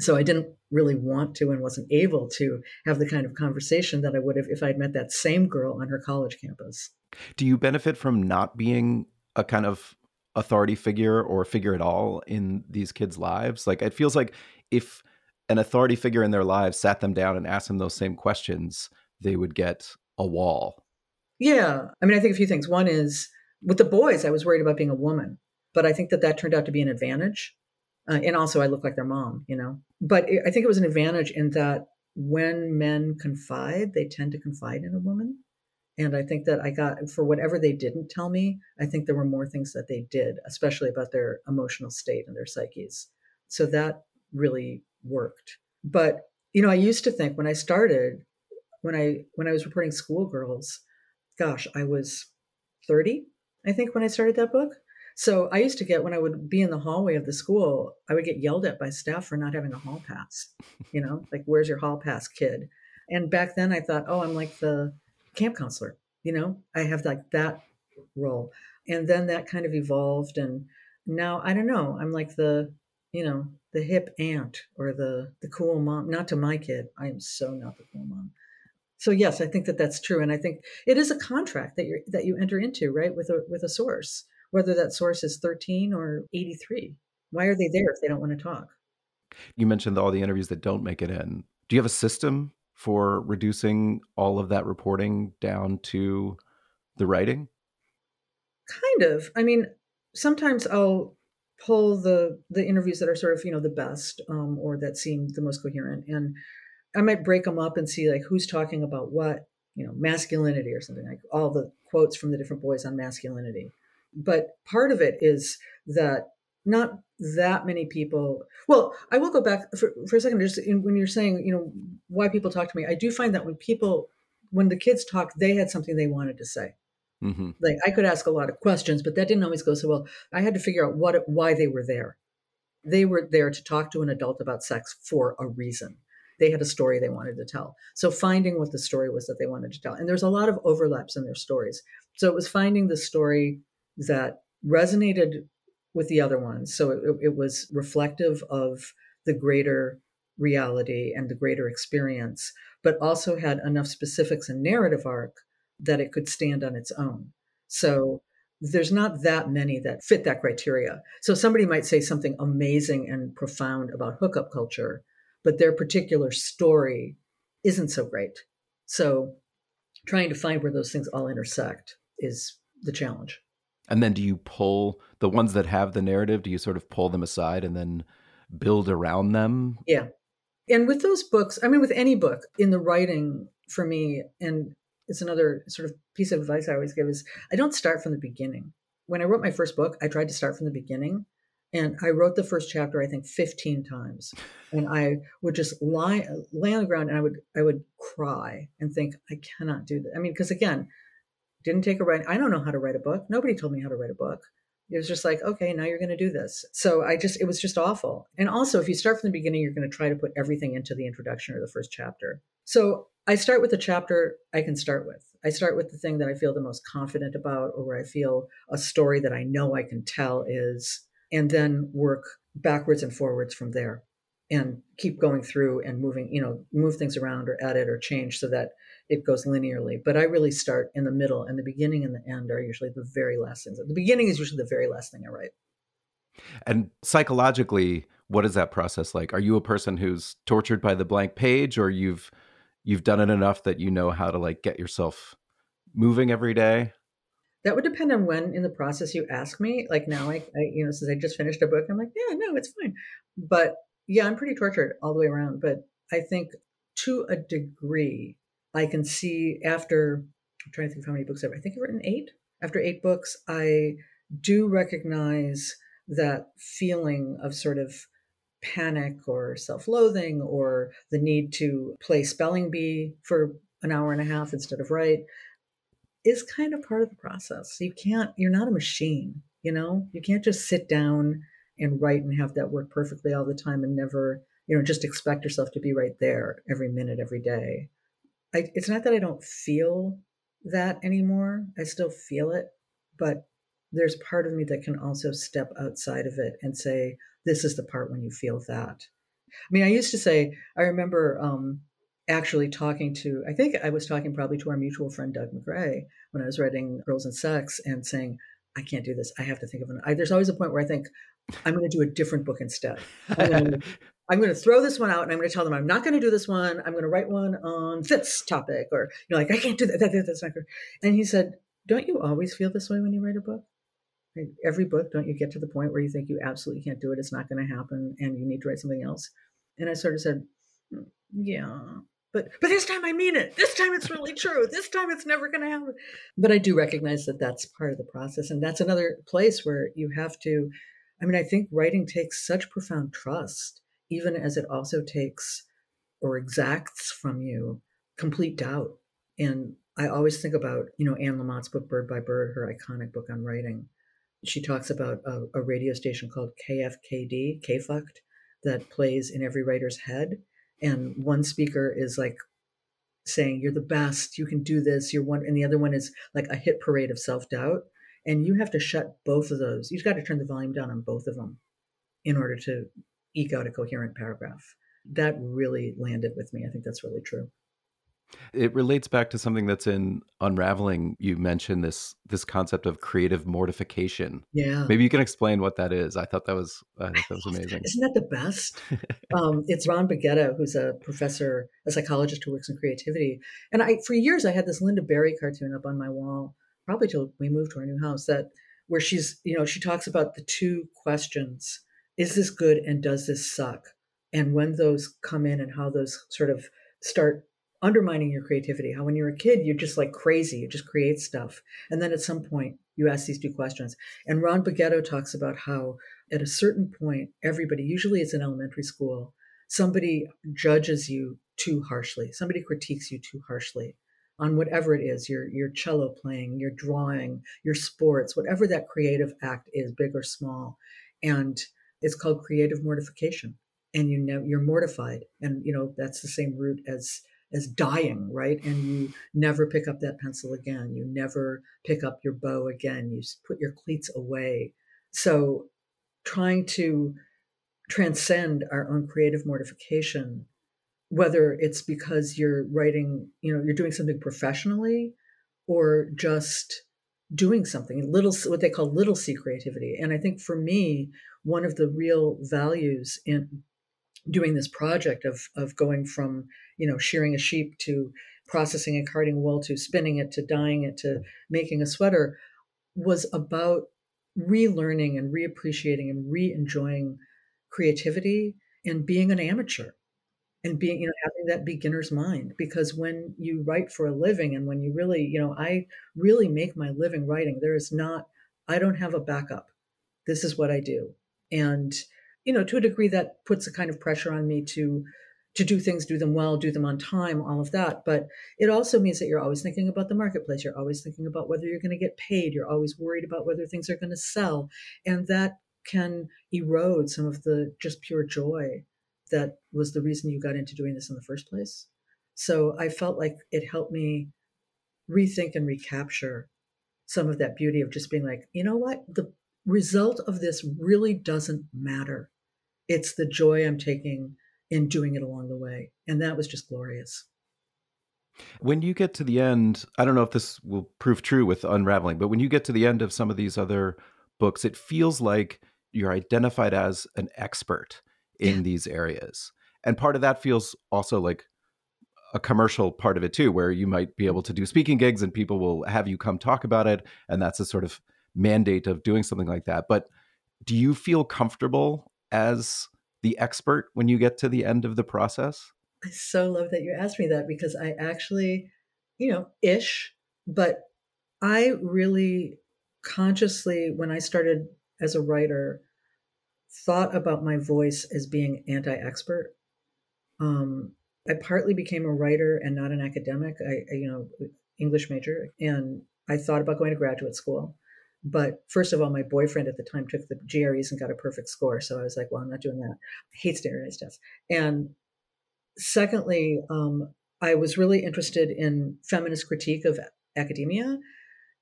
D: So I didn't really want to and wasn't able to have the kind of conversation that I would have if I'd met that same girl on her college campus.
A: Do you benefit from not being a kind of authority figure or figure at all in these kids' lives? Like it feels like if an authority figure in their lives sat them down and asked them those same questions, they would get a wall.
D: Yeah. I mean, I think a few things. One is with the boys, I was worried about being a woman, but I think that that turned out to be an advantage. Uh, and also, I look like their mom, you know. But I think it was an advantage in that when men confide, they tend to confide in a woman. And I think that I got, for whatever they didn't tell me, I think there were more things that they did, especially about their emotional state and their psyches. So that really worked. But you know, I used to think when I started, when I when I was reporting schoolgirls, gosh, I was 30, I think, when I started that book. So I used to get when I would be in the hallway of the school, I would get yelled at by staff for not having a hall pass. You know, like where's your hall pass, kid? And back then I thought, oh, I'm like the camp counselor. You know, I have like that role. And then that kind of evolved and now I don't know. I'm like the, you know, the hip aunt or the the cool mom. Not to my kid. I am so not the cool mom. So yes, I think that that's true, and I think it is a contract that you that you enter into, right, with a with a source, whether that source is 13 or 83. Why are they there if they don't want to talk?
A: You mentioned all the interviews that don't make it in. Do you have a system for reducing all of that reporting down to the writing?
D: Kind of. I mean, sometimes I'll pull the the interviews that are sort of you know the best um, or that seem the most coherent, and I might break them up and see like who's talking about what, you know, masculinity or something like all the quotes from the different boys on masculinity. But part of it is that not that many people well i will go back for, for a second just in, when you're saying you know why people talk to me i do find that when people when the kids talk they had something they wanted to say. Mm-hmm. like i could ask a lot of questions but that didn't always go so well. I had to figure out what why they were there. They were there to talk to an adult about sex for a reason. They had a story they wanted to tell. So finding what the story was that they wanted to tell and there's a lot of overlaps in their stories. So it was finding the story that resonated with the other ones. So it, it was reflective of the greater reality and the greater experience, but also had enough specifics and narrative arc that it could stand on its own. So there's not that many that fit that criteria. So somebody might say something amazing and profound about hookup culture, but their particular story isn't so great. So trying to find where those things all intersect is the challenge.
A: And then do you pull the ones that have the narrative, do you sort of pull them aside and then build around them?
D: Yeah. And with those books, I mean, with any book in the writing for me, and it's another sort of piece of advice I always give is I don't start from the beginning. When I wrote my first book, I tried to start from the beginning. And I wrote the first chapter, I think, 15 times. And I would just lie lay on the ground and I would I would cry and think, I cannot do that. I mean, because again, didn't take a write. I don't know how to write a book. Nobody told me how to write a book. It was just like, okay, now you're going to do this. So I just, it was just awful. And also, if you start from the beginning, you're going to try to put everything into the introduction or the first chapter. So I start with the chapter I can start with. I start with the thing that I feel the most confident about, or where I feel a story that I know I can tell is, and then work backwards and forwards from there and keep going through and moving, you know, move things around or edit or change so that it goes linearly. But I really start in the middle, and the beginning and the end are usually the very last things. The beginning is usually the very last thing I write.
A: And psychologically, what is that process like? Are you a person who's tortured by the blank page, or you've you've done it enough that you know how to like get yourself moving every day?
D: That would depend on when in the process you ask me. Like now, I, I you know, since I just finished a book, I'm like, yeah, no, it's fine. But yeah, I'm pretty tortured all the way around. But I think to a degree, I can see after I'm trying to think how many books I've I think I've written eight. After eight books, I do recognize that feeling of sort of panic or self-loathing or the need to play spelling bee for an hour and a half instead of write is kind of part of the process. You can't you're not a machine, you know? You can't just sit down and write and have that work perfectly all the time and never, you know, just expect yourself to be right there every minute every day. I, it's not that I don't feel that anymore. I still feel it, but there's part of me that can also step outside of it and say, this is the part when you feel that. I mean, I used to say, I remember um, actually talking to, I think I was talking probably to our mutual friend Doug McRae, when I was writing Girls and Sex and saying, I can't do this. I have to think of an. I, there's always a point where I think I'm going to do a different book instead. *laughs* throw this one out and I'm going to tell them I'm not going to do this one. I'm going to write one on this topic, or you know, like I can't do that. that, that that's not good. And he said, "Don't you always feel this way when you write a book? Like every book, don't you get to the point where you think you absolutely can't do it? It's not going to happen, and you need to write something else?" And I sort of said, mm, "Yeah." But, but this time I mean it. This time it's really true. This time it's never going to happen. But I do recognize that that's part of the process. And that's another place where you have to I mean, I think writing takes such profound trust, even as it also takes or exacts from you complete doubt. And I always think about, you know, Anne Lamott's book, Bird by Bird, her iconic book on writing. she talks about a, a radio station called KFKD, KFUCT, that plays in every writer's head. And one speaker is like saying, You're the best, you can do this, you're one. And the other one is like a hit parade of self doubt. And you have to shut both of those. You've got to turn the volume down on both of them in order to eke out a coherent paragraph. That really landed with me. I think that's really true.
A: It relates back to something that's in Unraveling. You mentioned this this concept of creative mortification.
D: Yeah.
A: Maybe you can explain what that is. I thought that was I thought that was amazing.
D: Isn't that the best? *laughs* um, it's Ron Beghetto, who's a professor, a psychologist who works in creativity. And I, for years, I had this Lynda Barry cartoon up on my wall, probably till we moved to our new house. That where she's, you know, she talks about the two questions: Is this good, and does this suck? And when those come in, and how those sort of start undermining your creativity. How when you're a kid, you're just like crazy, you just create stuff. And then at some point, you ask these two questions. And Ron Beghetto talks about how at a certain point, everybody, usually it's in elementary school, somebody judges you too harshly, somebody critiques you too harshly on whatever it is your your cello playing your drawing your sports whatever that creative act is big or small and it's called creative mortification and you know you're mortified and you know that's the same root as as dying, right? And you never pick up that pencil again. You never pick up your bow again. You put your cleats away. So, trying to transcend our own creative mortification, whether it's because you're writing, you know, you're doing something professionally or just doing something little what they call little c creativity. And i think for me one of the real values in doing this project of of going from you know shearing a sheep to processing and carding wool to spinning it to dyeing it to making a sweater was about relearning and reappreciating and re-enjoying creativity and being an amateur and being you know having that beginner's mind because when you write for a living and when you really you know i really make my living writing there is not i don't have a backup this is what i do and you know, to a degree that puts a kind of pressure on me to to do things, do them well, do them on time, all of that. But it also means that you're always thinking about the marketplace. You're always thinking about whether you're going to get paid. You're always worried about whether things are going to sell. And that can erode some of the just pure joy that was the reason you got into doing this in the first place. So I felt like it helped me rethink and recapture some of that beauty of just being like, you know what? The result of this really doesn't matter. It's the joy I'm taking in doing it along the way. And that was just glorious.
A: When you get to the end, I don't know if this will prove true with Unraveling, but when you get to the end of some of these other books, it feels like you're identified as an expert in yeah. these areas. And part of that feels also like a commercial part of it too, where you might be able to do speaking gigs and people will have you come talk about it. And that's a sort of mandate of doing something like that. But do you feel comfortable as the expert when you get to the end of the process?
D: I so love that you asked me that because I actually, you know, ish, but I really consciously, when I started as a writer, thought about my voice as being anti expert. Um, I partly became a writer and not an academic. I, I, you know, English major, and I thought about going to graduate school. But first of all, my boyfriend at the time took the GREs and got a perfect score. So I was like, well, I'm not doing that. I hate standardized tests. And secondly, um, I was really interested in feminist critique of academia.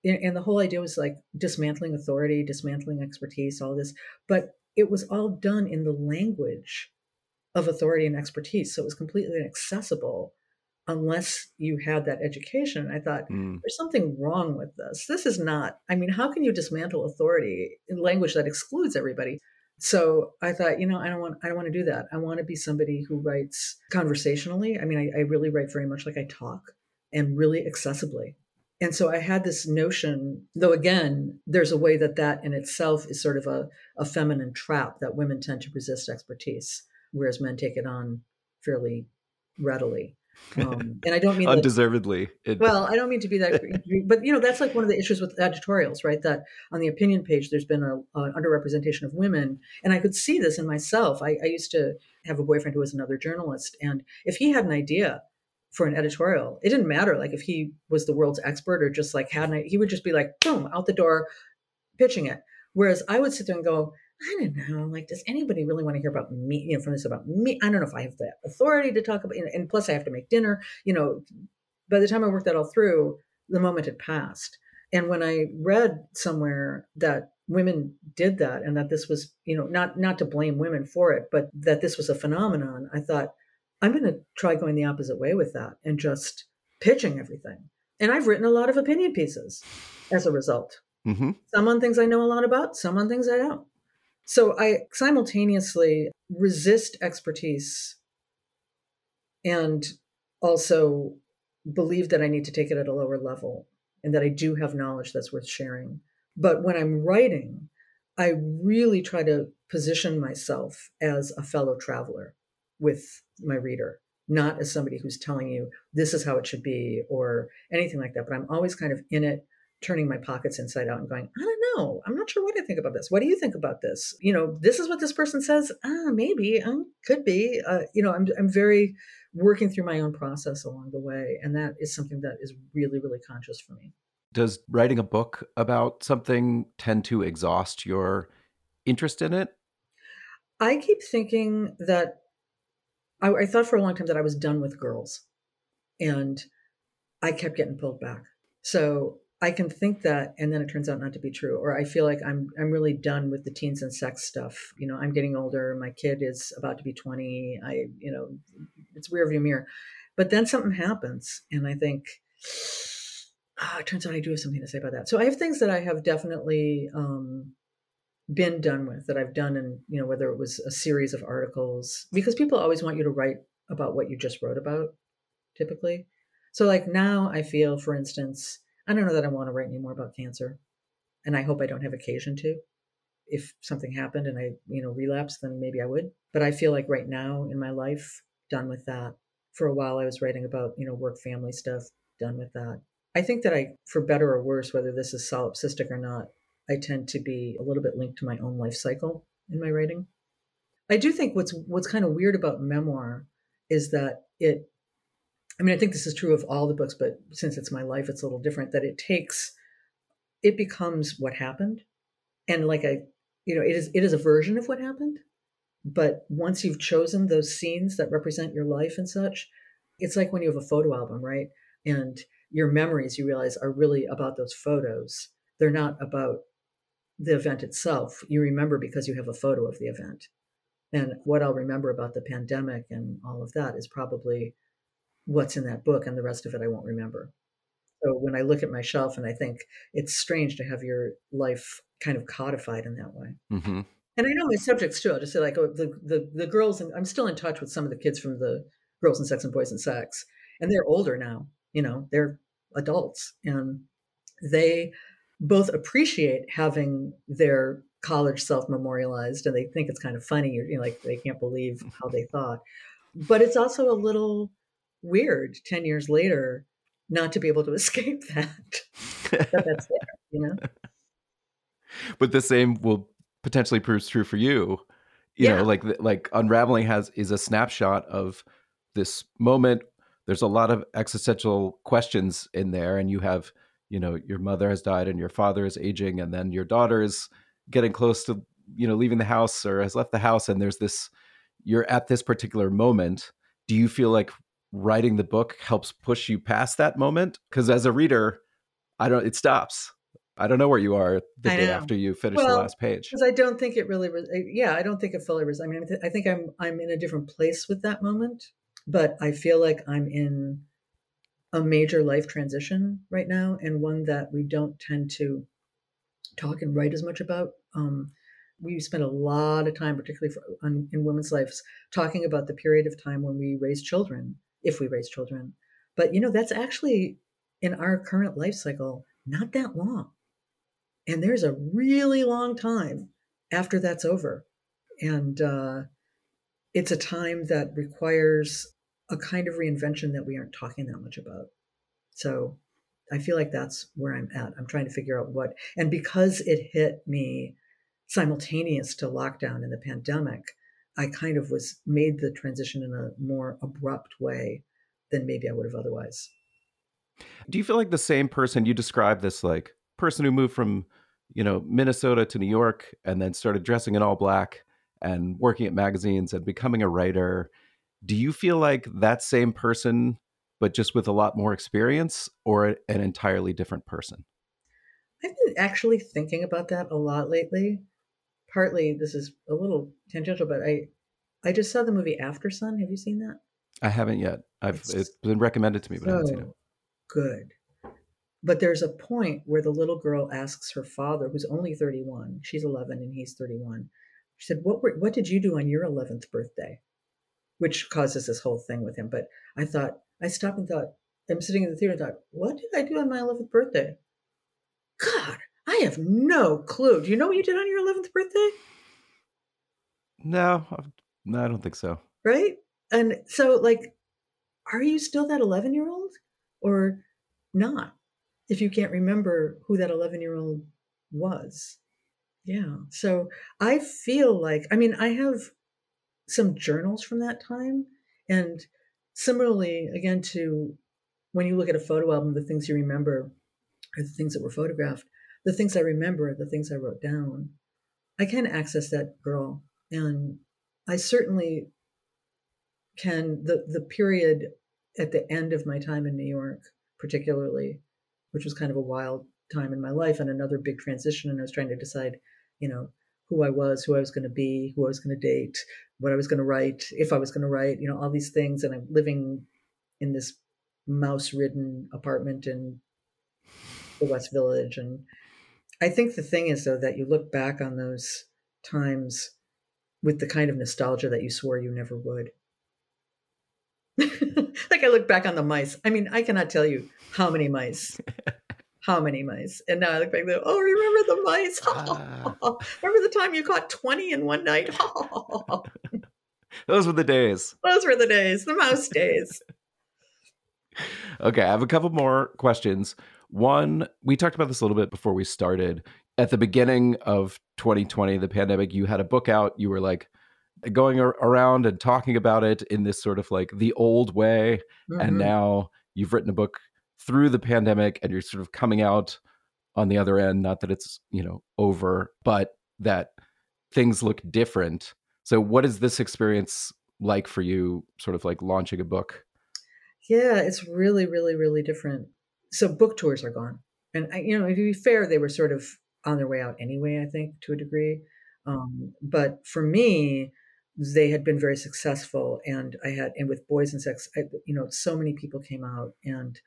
D: And the whole idea was like dismantling authority, dismantling expertise, all this. But it was all done in the language of authority and expertise. So it was completely inaccessible unless you had that education. I thought mm. there's something wrong with this. This is not, I mean, how can you dismantle authority in language that excludes everybody? So I thought, you know, I don't want, I don't want to do that. I want to be somebody who writes conversationally. I mean, I, I really write very much like I talk and really accessibly. And so I had this notion, though again, there's a way that that in itself is sort of a, a feminine trap that women tend to resist expertise, whereas men take it on fairly readily. Um, *laughs* and I don't mean
A: undeservedly.
D: That, well, I don't mean to be that, but you know that's like one of the issues with editorials, right? That on the opinion page, there's been a, a underrepresentation of women, and I could see this in myself. I, I used to have a boyfriend who was another journalist, and if he had an idea for an editorial, it didn't matter like if he was the world's expert or just like had an, he would just be like boom out the door, pitching it. Whereas I would sit there and go, I don't know, like, does anybody really want to hear about me, you know, from this about me? I don't know if I have the authority to talk about, and plus I have to make dinner, you know. By the time I worked that all through, the moment had passed. And when I read somewhere that women did that and that this was, you know, not not to blame women for it, but that this was a phenomenon, I thought, I'm going to try going the opposite way with that and just pitching everything. And I've written a lot of opinion pieces as a result.
A: Mm-hmm.
D: Some on things I know a lot about, some on things I don't. So I simultaneously resist expertise and also believe that I need to take it at a lower level and that I do have knowledge that's worth sharing. But when I'm writing, I really try to position myself as a fellow traveler with my reader, not as somebody who's telling you this is how it should be or anything like that. But I'm always kind of in it, turning my pockets inside out and going, I don't know. I'm not sure what I think about this. What do you think about this? You know, this is what this person says. Ah, maybe, um, could be. Uh, you know, I'm, I'm very working through my own process along the way. And that is something that is really, really conscious for me.
A: Does writing a book about something tend to exhaust your interest in it?
D: I keep thinking that I, I thought for a long time that I was done with girls, and I kept getting pulled back. So I can think that, and then it turns out not to be true. Or I feel like I'm I'm really done with the teens and sex stuff. You know, I'm getting older. My kid is about to be 20. I, you know, it's rearview mirror. But then something happens, and I think, ah, it turns out I do have something to say about that. So I have things that I have definitely um, been done with that I've done, and you know, whether it was a series of articles, because people always want you to write about what you just wrote about, typically. So like now, I feel, for instance, I don't know that I want to write anymore about cancer, and I hope I don't have occasion to. If something happened and I, you know, relapse, then maybe I would. But I feel like right now in my life, done with that. For a while, I was writing about, you know, work family stuff, done with that. I think that I, for better or worse, whether this is solipsistic or not, I tend to be a little bit linked to my own life cycle in my writing. I do think what's what's kind of weird about memoir is that it I mean I think this is true of all the books but since it's my life it's a little different that it takes it becomes what happened. And like I you know it is it is a version of what happened but once you've chosen those scenes that represent your life and such it's like when you have a photo album right? And your memories you realize are really about those photos. They're not about the event itself. You remember because you have a photo of the event. And what I'll remember about the pandemic and all of that is probably what's in that book, and the rest of it I won't remember. So when I look at my shelf and I think it's strange to have your life kind of codified in that way.
A: Mm-hmm.
D: And I know my subjects too. I'll just say like oh, the, the the girls, and I'm still in touch with some of the kids from the Girls and Sex and Boys and Sex, and they're older now. You know, they're adults, and they both appreciate having their college self memorialized and they think it's kind of funny you know like they can't believe mm-hmm. how they thought. But it's also a little weird 10 years later not to be able to *laughs* escape that that that's there you know? *laughs*
A: But the same will potentially prove true for you you
D: Yeah.
A: know like like unraveling has is a snapshot of this moment. There's a lot of existential questions in there and you have you know your mother has died and your father is aging and then your daughter is getting close to you know leaving the house or has left the house and there's this you're at this particular moment do you feel like writing the book helps push you past that moment because as a reader i don't it stops i don't know where you are the
D: I
A: day
D: know.
A: after you finish the last page
D: because I don't think it really. Yeah, I don't think it fully. I mean, I think I'm I'm in a different place with that moment, but I feel like I'm in a major life transition right now, and one that we don't tend to talk and write as much about. Um, we spend a lot of time, particularly for, on, in women's lives, talking about the period of time when we raise children, if we raise children. But you know, that's actually in our current life cycle not that long. And there's a really long time after that's over. And uh, it's a time that requires a kind of reinvention that we aren't talking that much about. So I feel like that's where I'm at. I'm trying to figure out what, and because it hit me simultaneous to lockdown and the pandemic, I kind of was made the transition in a more abrupt way than maybe I would have otherwise.
A: Do you feel like the same person you describe this like person who moved from you know, Minnesota to New York and then started dressing in all black and working at magazines and becoming a writer. Do you feel like that same person, but just with a lot more experience, or an entirely different person?
D: I've been actually thinking about that a lot lately. Partly, this is a little tangential, but I, I just saw the movie Aftersun Have you seen that?
A: I haven't yet. I've it's, it's been recommended to me, but so I haven't seen it.
D: Good. But there's a point where the little girl asks her father, who's only 31, she's 11 and he's 31. She said, "What were, what did you do on your 11th birthday?" Which causes this whole thing with him. But I thought I stopped and thought I'm sitting in the theater and thought, "What did I do on my 11th birthday?" God, I have no clue. Do you know what you did on your 11th birthday?
A: No, no, I don't think so.
D: Right? And so, like, are you still that 11 year old or not? if you can't remember who that 11 year old was. Yeah. So I feel like, I mean, I have some journals from that time. And similarly, again, to when you look at a photo album, the things you remember are the things that were photographed. The things I remember are the things I wrote down. I can access that girl. And I certainly can, the, the period at the end of my time in New York, particularly, which was kind of a wild time in my life and another big transition. And I was trying to decide, you know, who I was, who I was going to be, who I was going to date, what I was going to write, if I was going to write, you know, all these things. And I'm living in this mouse ridden apartment in the West Village. And I think the thing is, though, that you look back on those times with the kind of nostalgia that you swore you never would. *laughs* like I look back on the mice. I mean, I cannot tell you how many mice. *laughs* How many mice? And now I look back there, oh, remember the mice? Uh, *laughs* remember the time you caught 20 in one night? *laughs*
A: Those were the days.
D: Those were the days, the mouse days. *laughs*
A: okay, I have a couple more questions. One, we talked about this a little bit before we started. At the beginning of 2020, the pandemic, you had a book out. You were like, going around and talking about it in this sort of like the old way mm-hmm. and now you've written a book through the pandemic and you're sort of coming out on the other end not that it's you know over but that things look different. So what is this experience like for you sort of like launching a book?
D: Yeah it's really really really different. So book tours are gone. And you know to be fair they were sort of on their way out anyway i think to a degree. Um, but for me they had been very successful and i had and with boys and sex I, you know so many people came out and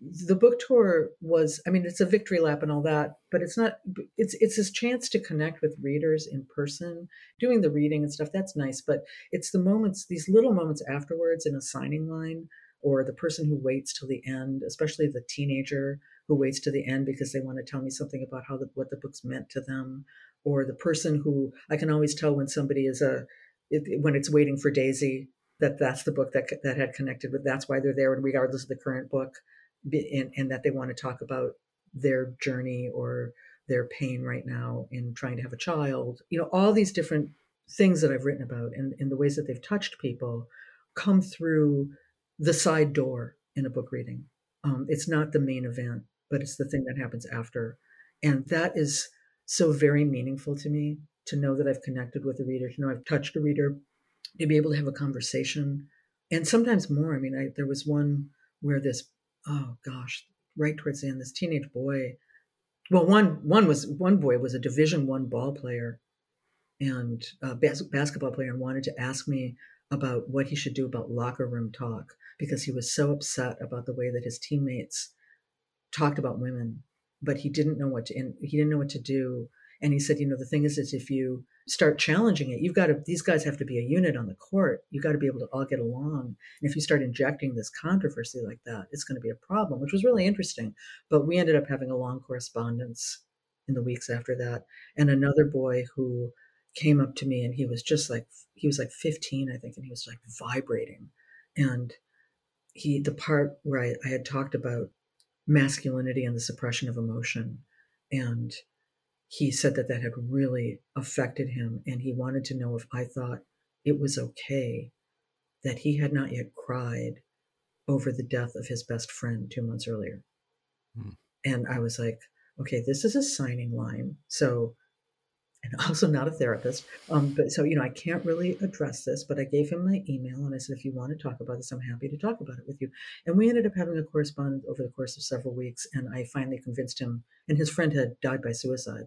D: the book tour was i mean it's a victory lap and all that but it's not it's it's this chance to connect with readers in person doing the reading and stuff that's nice but it's the moments these little moments afterwards in a signing line or the person who waits till the end especially the teenager who waits to the end because they want to tell me something about how the, what the book's meant to them or the person who i can always tell when somebody is a it, when it's waiting for Daisy, that that's the book that that had connected with. That's why they're there, and regardless of the current book, and, and that they want to talk about their journey or their pain right now in trying to have a child. You know, all these different things that I've written about and, and the ways that they've touched people come through the side door in a book reading. Um, it's not the main event, but it's the thing that happens after. And that is so very meaningful to me to know that I've connected with a reader, to know I've touched a reader, to be able to have a conversation, and sometimes more. I mean, I, there was one where this, oh gosh, right towards the end, this teenage boy. Well, one one was one boy was a Division One ball player, and a bas- basketball player, and wanted to ask me about what he should do about locker room talk because he was so upset about the way that his teammates talked about women, but he didn't know what to. And he didn't know what to do and he said, you know, the thing is, is if you start challenging it, you've got to, these guys have to be a unit on the court. You've got to be able to all get along. And if you start injecting this controversy like that, it's going to be a problem, which was really interesting. But we ended up having a long correspondence in the weeks after that. And another boy who came up to me and he was just like, he was like 15, I think, and he was like vibrating. And he, the part where I, I had talked about masculinity and the suppression of emotion and he said that that had really affected him and he wanted to know if I thought it was okay that he had not yet cried over the death of his best friend two months earlier. Hmm. And I was like, okay, this is a signing line. So, and *laughs* also not a therapist. Um, but so, you know, I can't really address this, but I gave him my email and I said, if you want to talk about this, I'm happy to talk about it with you. And we ended up having a correspondence over the course of several weeks. And I finally convinced him, and his friend had died by suicide.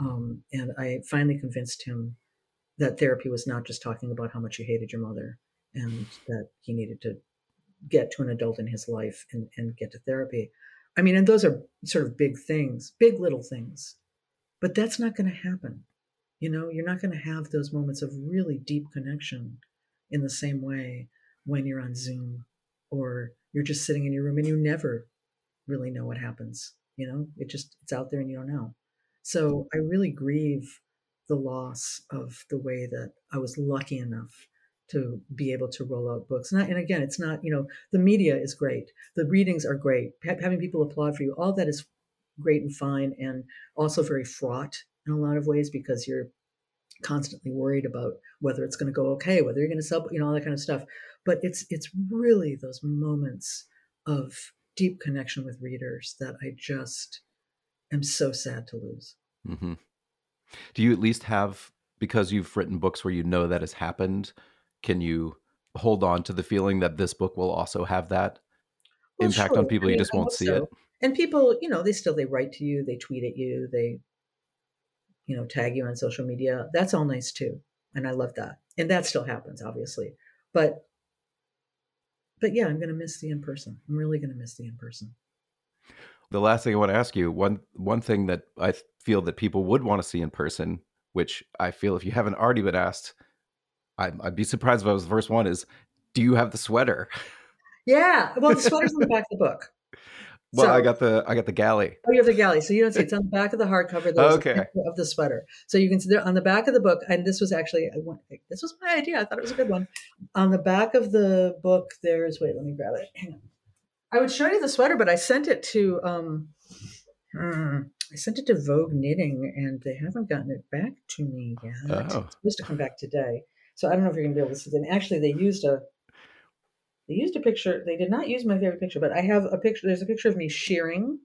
D: Um, and I finally convinced him that therapy was not just talking about how much you hated your mother and that he needed to get to an adult in his life and, and get to therapy. I mean, and those are sort of big things, big little things, but that's not going to happen. You know, you're not going to have those moments of really deep connection in the same way when you're on Zoom or you're just sitting in your room and you never really know what happens. You know, it just, it's out there and you don't know. So I really grieve the loss of the way that I was lucky enough to be able to roll out books. And, I, and, again, it's not, you know, the media is great. The readings are great. having people applaud for you, all that is great and fine and also very fraught in a lot of ways because you're constantly worried about whether it's going to go okay, whether you're going to sell, you know, all that kind of stuff. But it's it's really those moments of deep connection with readers that I just am so sad to lose.
A: Mm-hmm. Do you at least have because you've written books where you know that has happened? can you hold on to the feeling that this book will also have that well, impact sure. on people I mean, you just won't see so. it
D: and people you know they still they write to you they tweet at you they you know tag you on social media that's all nice too and i love that and that still happens obviously but but yeah i'm going to miss the in person i'm really going to miss the in person
A: the last thing i want to ask you one one thing that i feel that people would want to see in person which i feel if you haven't already been asked I'd, I'd be surprised if I was the first one. Is do you have the sweater?
D: Yeah, well, the sweater's on the back of the *laughs* book.
A: Well, so, I got the I got the galley.
D: Oh, you have the galley, so you don't see it's *laughs* on the back of the hardcover.
A: Okay.
D: Of the sweater, so you can see there on the back of the book. And this was actually this was my idea. I thought it was a good one. On the back of the book, there's wait, let me grab it. Hang on. I would show you the sweater, but I sent it to um, hmm, I sent it to Vogue Knitting, and they haven't gotten it back to me yet. Oh. It's supposed to come back today. So I don't know if you're gonna be able to see them. Actually, they used a they used a picture. They did not use my favorite picture, but I have a picture. There's a picture of me shearing.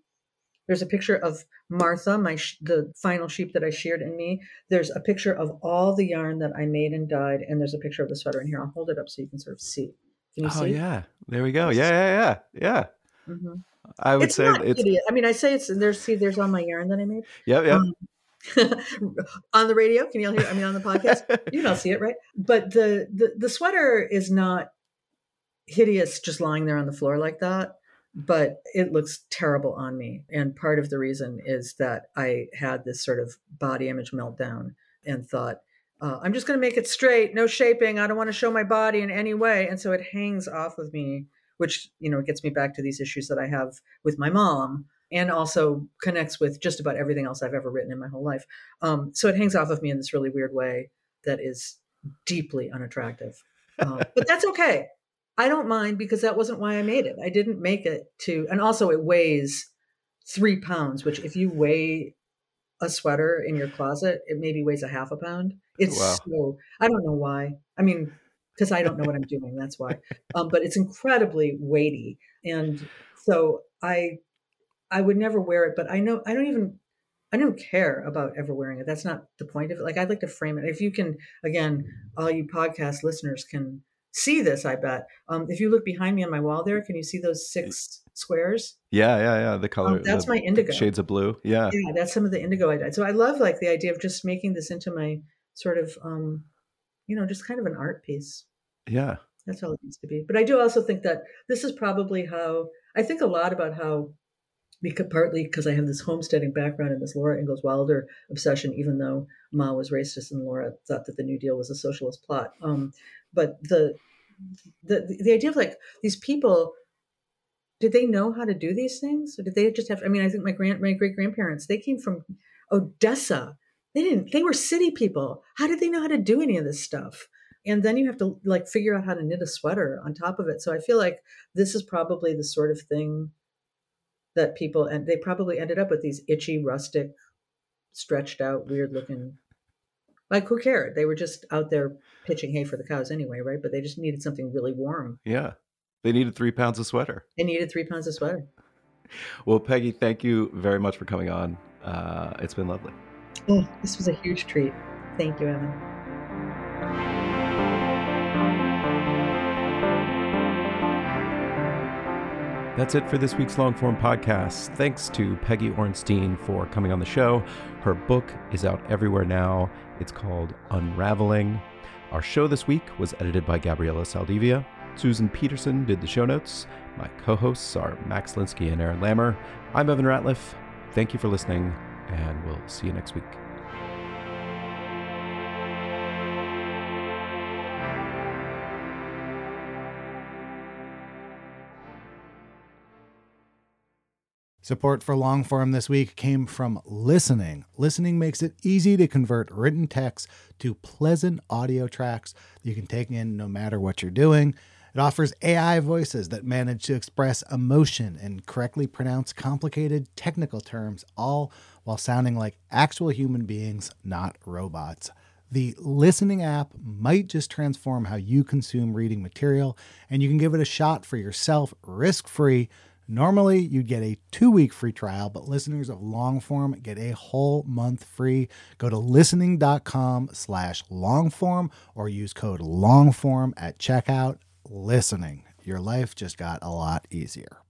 D: There's a picture of Martha, my sh- the final sheep that I sheared in me. There's a picture of all the yarn that I made and dyed, and there's a picture of the sweater in here. I'll hold it up so you can sort of see. Can you
A: oh,
D: see?
A: yeah, there we go. Yeah, yeah, yeah, yeah. Mm-hmm. I would
D: it's
A: say
D: it's. Idiot. I mean, I say it's there's see there's all my yarn that I made.
A: Yep, yep. Um, *laughs*
D: on the radio. Can you all hear? I mean, on the podcast, you don't see it, right? But the, the the sweater is not hideous, just lying there on the floor like that. But it looks terrible on me, and part of the reason is that I had this sort of body image meltdown and thought. Uh, I'm just going to make it straight, no shaping. I don't want to show my body in any way, and so it hangs off of me, which you know gets me back to these issues that I have with my mom, and also connects with just about everything else I've ever written in my whole life. Um, so it hangs off of me in this really weird way that is deeply unattractive. Um, *laughs* but that's okay. I don't mind because that wasn't why I made it. I didn't make it to, and also it weighs three pounds, which if you weigh a sweater in your closet, it maybe weighs a half a pound. It's wow. so, I don't know why. I mean, because I don't know what I'm doing. That's why. Um, but it's incredibly weighty. And so I I would never wear it, but I know I don't even I don't care about ever wearing it. That's not the point of it. Like I'd like to frame it. If you can, again, all you podcast listeners can see this. I bet. Um, if you look behind me on my wall there, can you see those six squares?
A: Yeah, yeah, yeah. The color. Um,
D: that's
A: the,
D: my indigo
A: shades of blue. Yeah,
D: yeah. That's some of the indigo I dyed. So I love like the idea of just making this into my sort of, um, you know, just kind of an art piece.
A: Yeah,
D: that's all it needs to be. But I do also think that this is probably how I think a lot about how because partly because I have this homesteading background and this Laura Ingalls Wilder obsession, even though Ma was racist and Laura thought that the New Deal was a socialist plot. Um, but the, the the idea of like these people, did they know how to do these things, or did they just have? I mean, I think my grand my great grandparents they came from Odessa. They didn't. They were city people. How did they know how to do any of this stuff? and then you have to like figure out how to knit a sweater on top of it so i feel like this is probably the sort of thing that people and they probably ended up with these itchy, rustic, stretched out, weird looking. Like who cared? They were just out there pitching hay for the cows anyway, right? But they just needed something really warm.
A: Yeah, they needed three pounds of sweater.
D: They needed three pounds of sweater.
A: well, Peggy, thank you very much for coming on. Uh, it's been lovely.
D: Oh, this was a huge treat. Thank you, Evan.
A: That's it for this week's long form podcast. Thanks to Peggy Orenstein for coming on the show. Her book is out everywhere now. It's called Unraveling. Our show this week was edited by Gabriela Saldivia. Susan Peterson did the show notes. My co hosts are Max Linsky and Aaron Lammer. I'm Evan Ratliff. Thank you for listening, and we'll see you next week.
B: Support for Longform this week came from listening. Listening makes it easy to convert written text to pleasant audio tracks you can take in no matter what you're doing. It offers AI voices that manage to express emotion and correctly pronounce complicated technical terms, all while sounding like actual human beings, not robots. The listening app might just transform how you consume reading material, and you can give it a shot for yourself risk free Normally, you'd get a two week free trial, but listeners of Longform get a whole month free. Go to listening.com slash longform or use code longform at checkout. Listening. Your life just got a lot easier.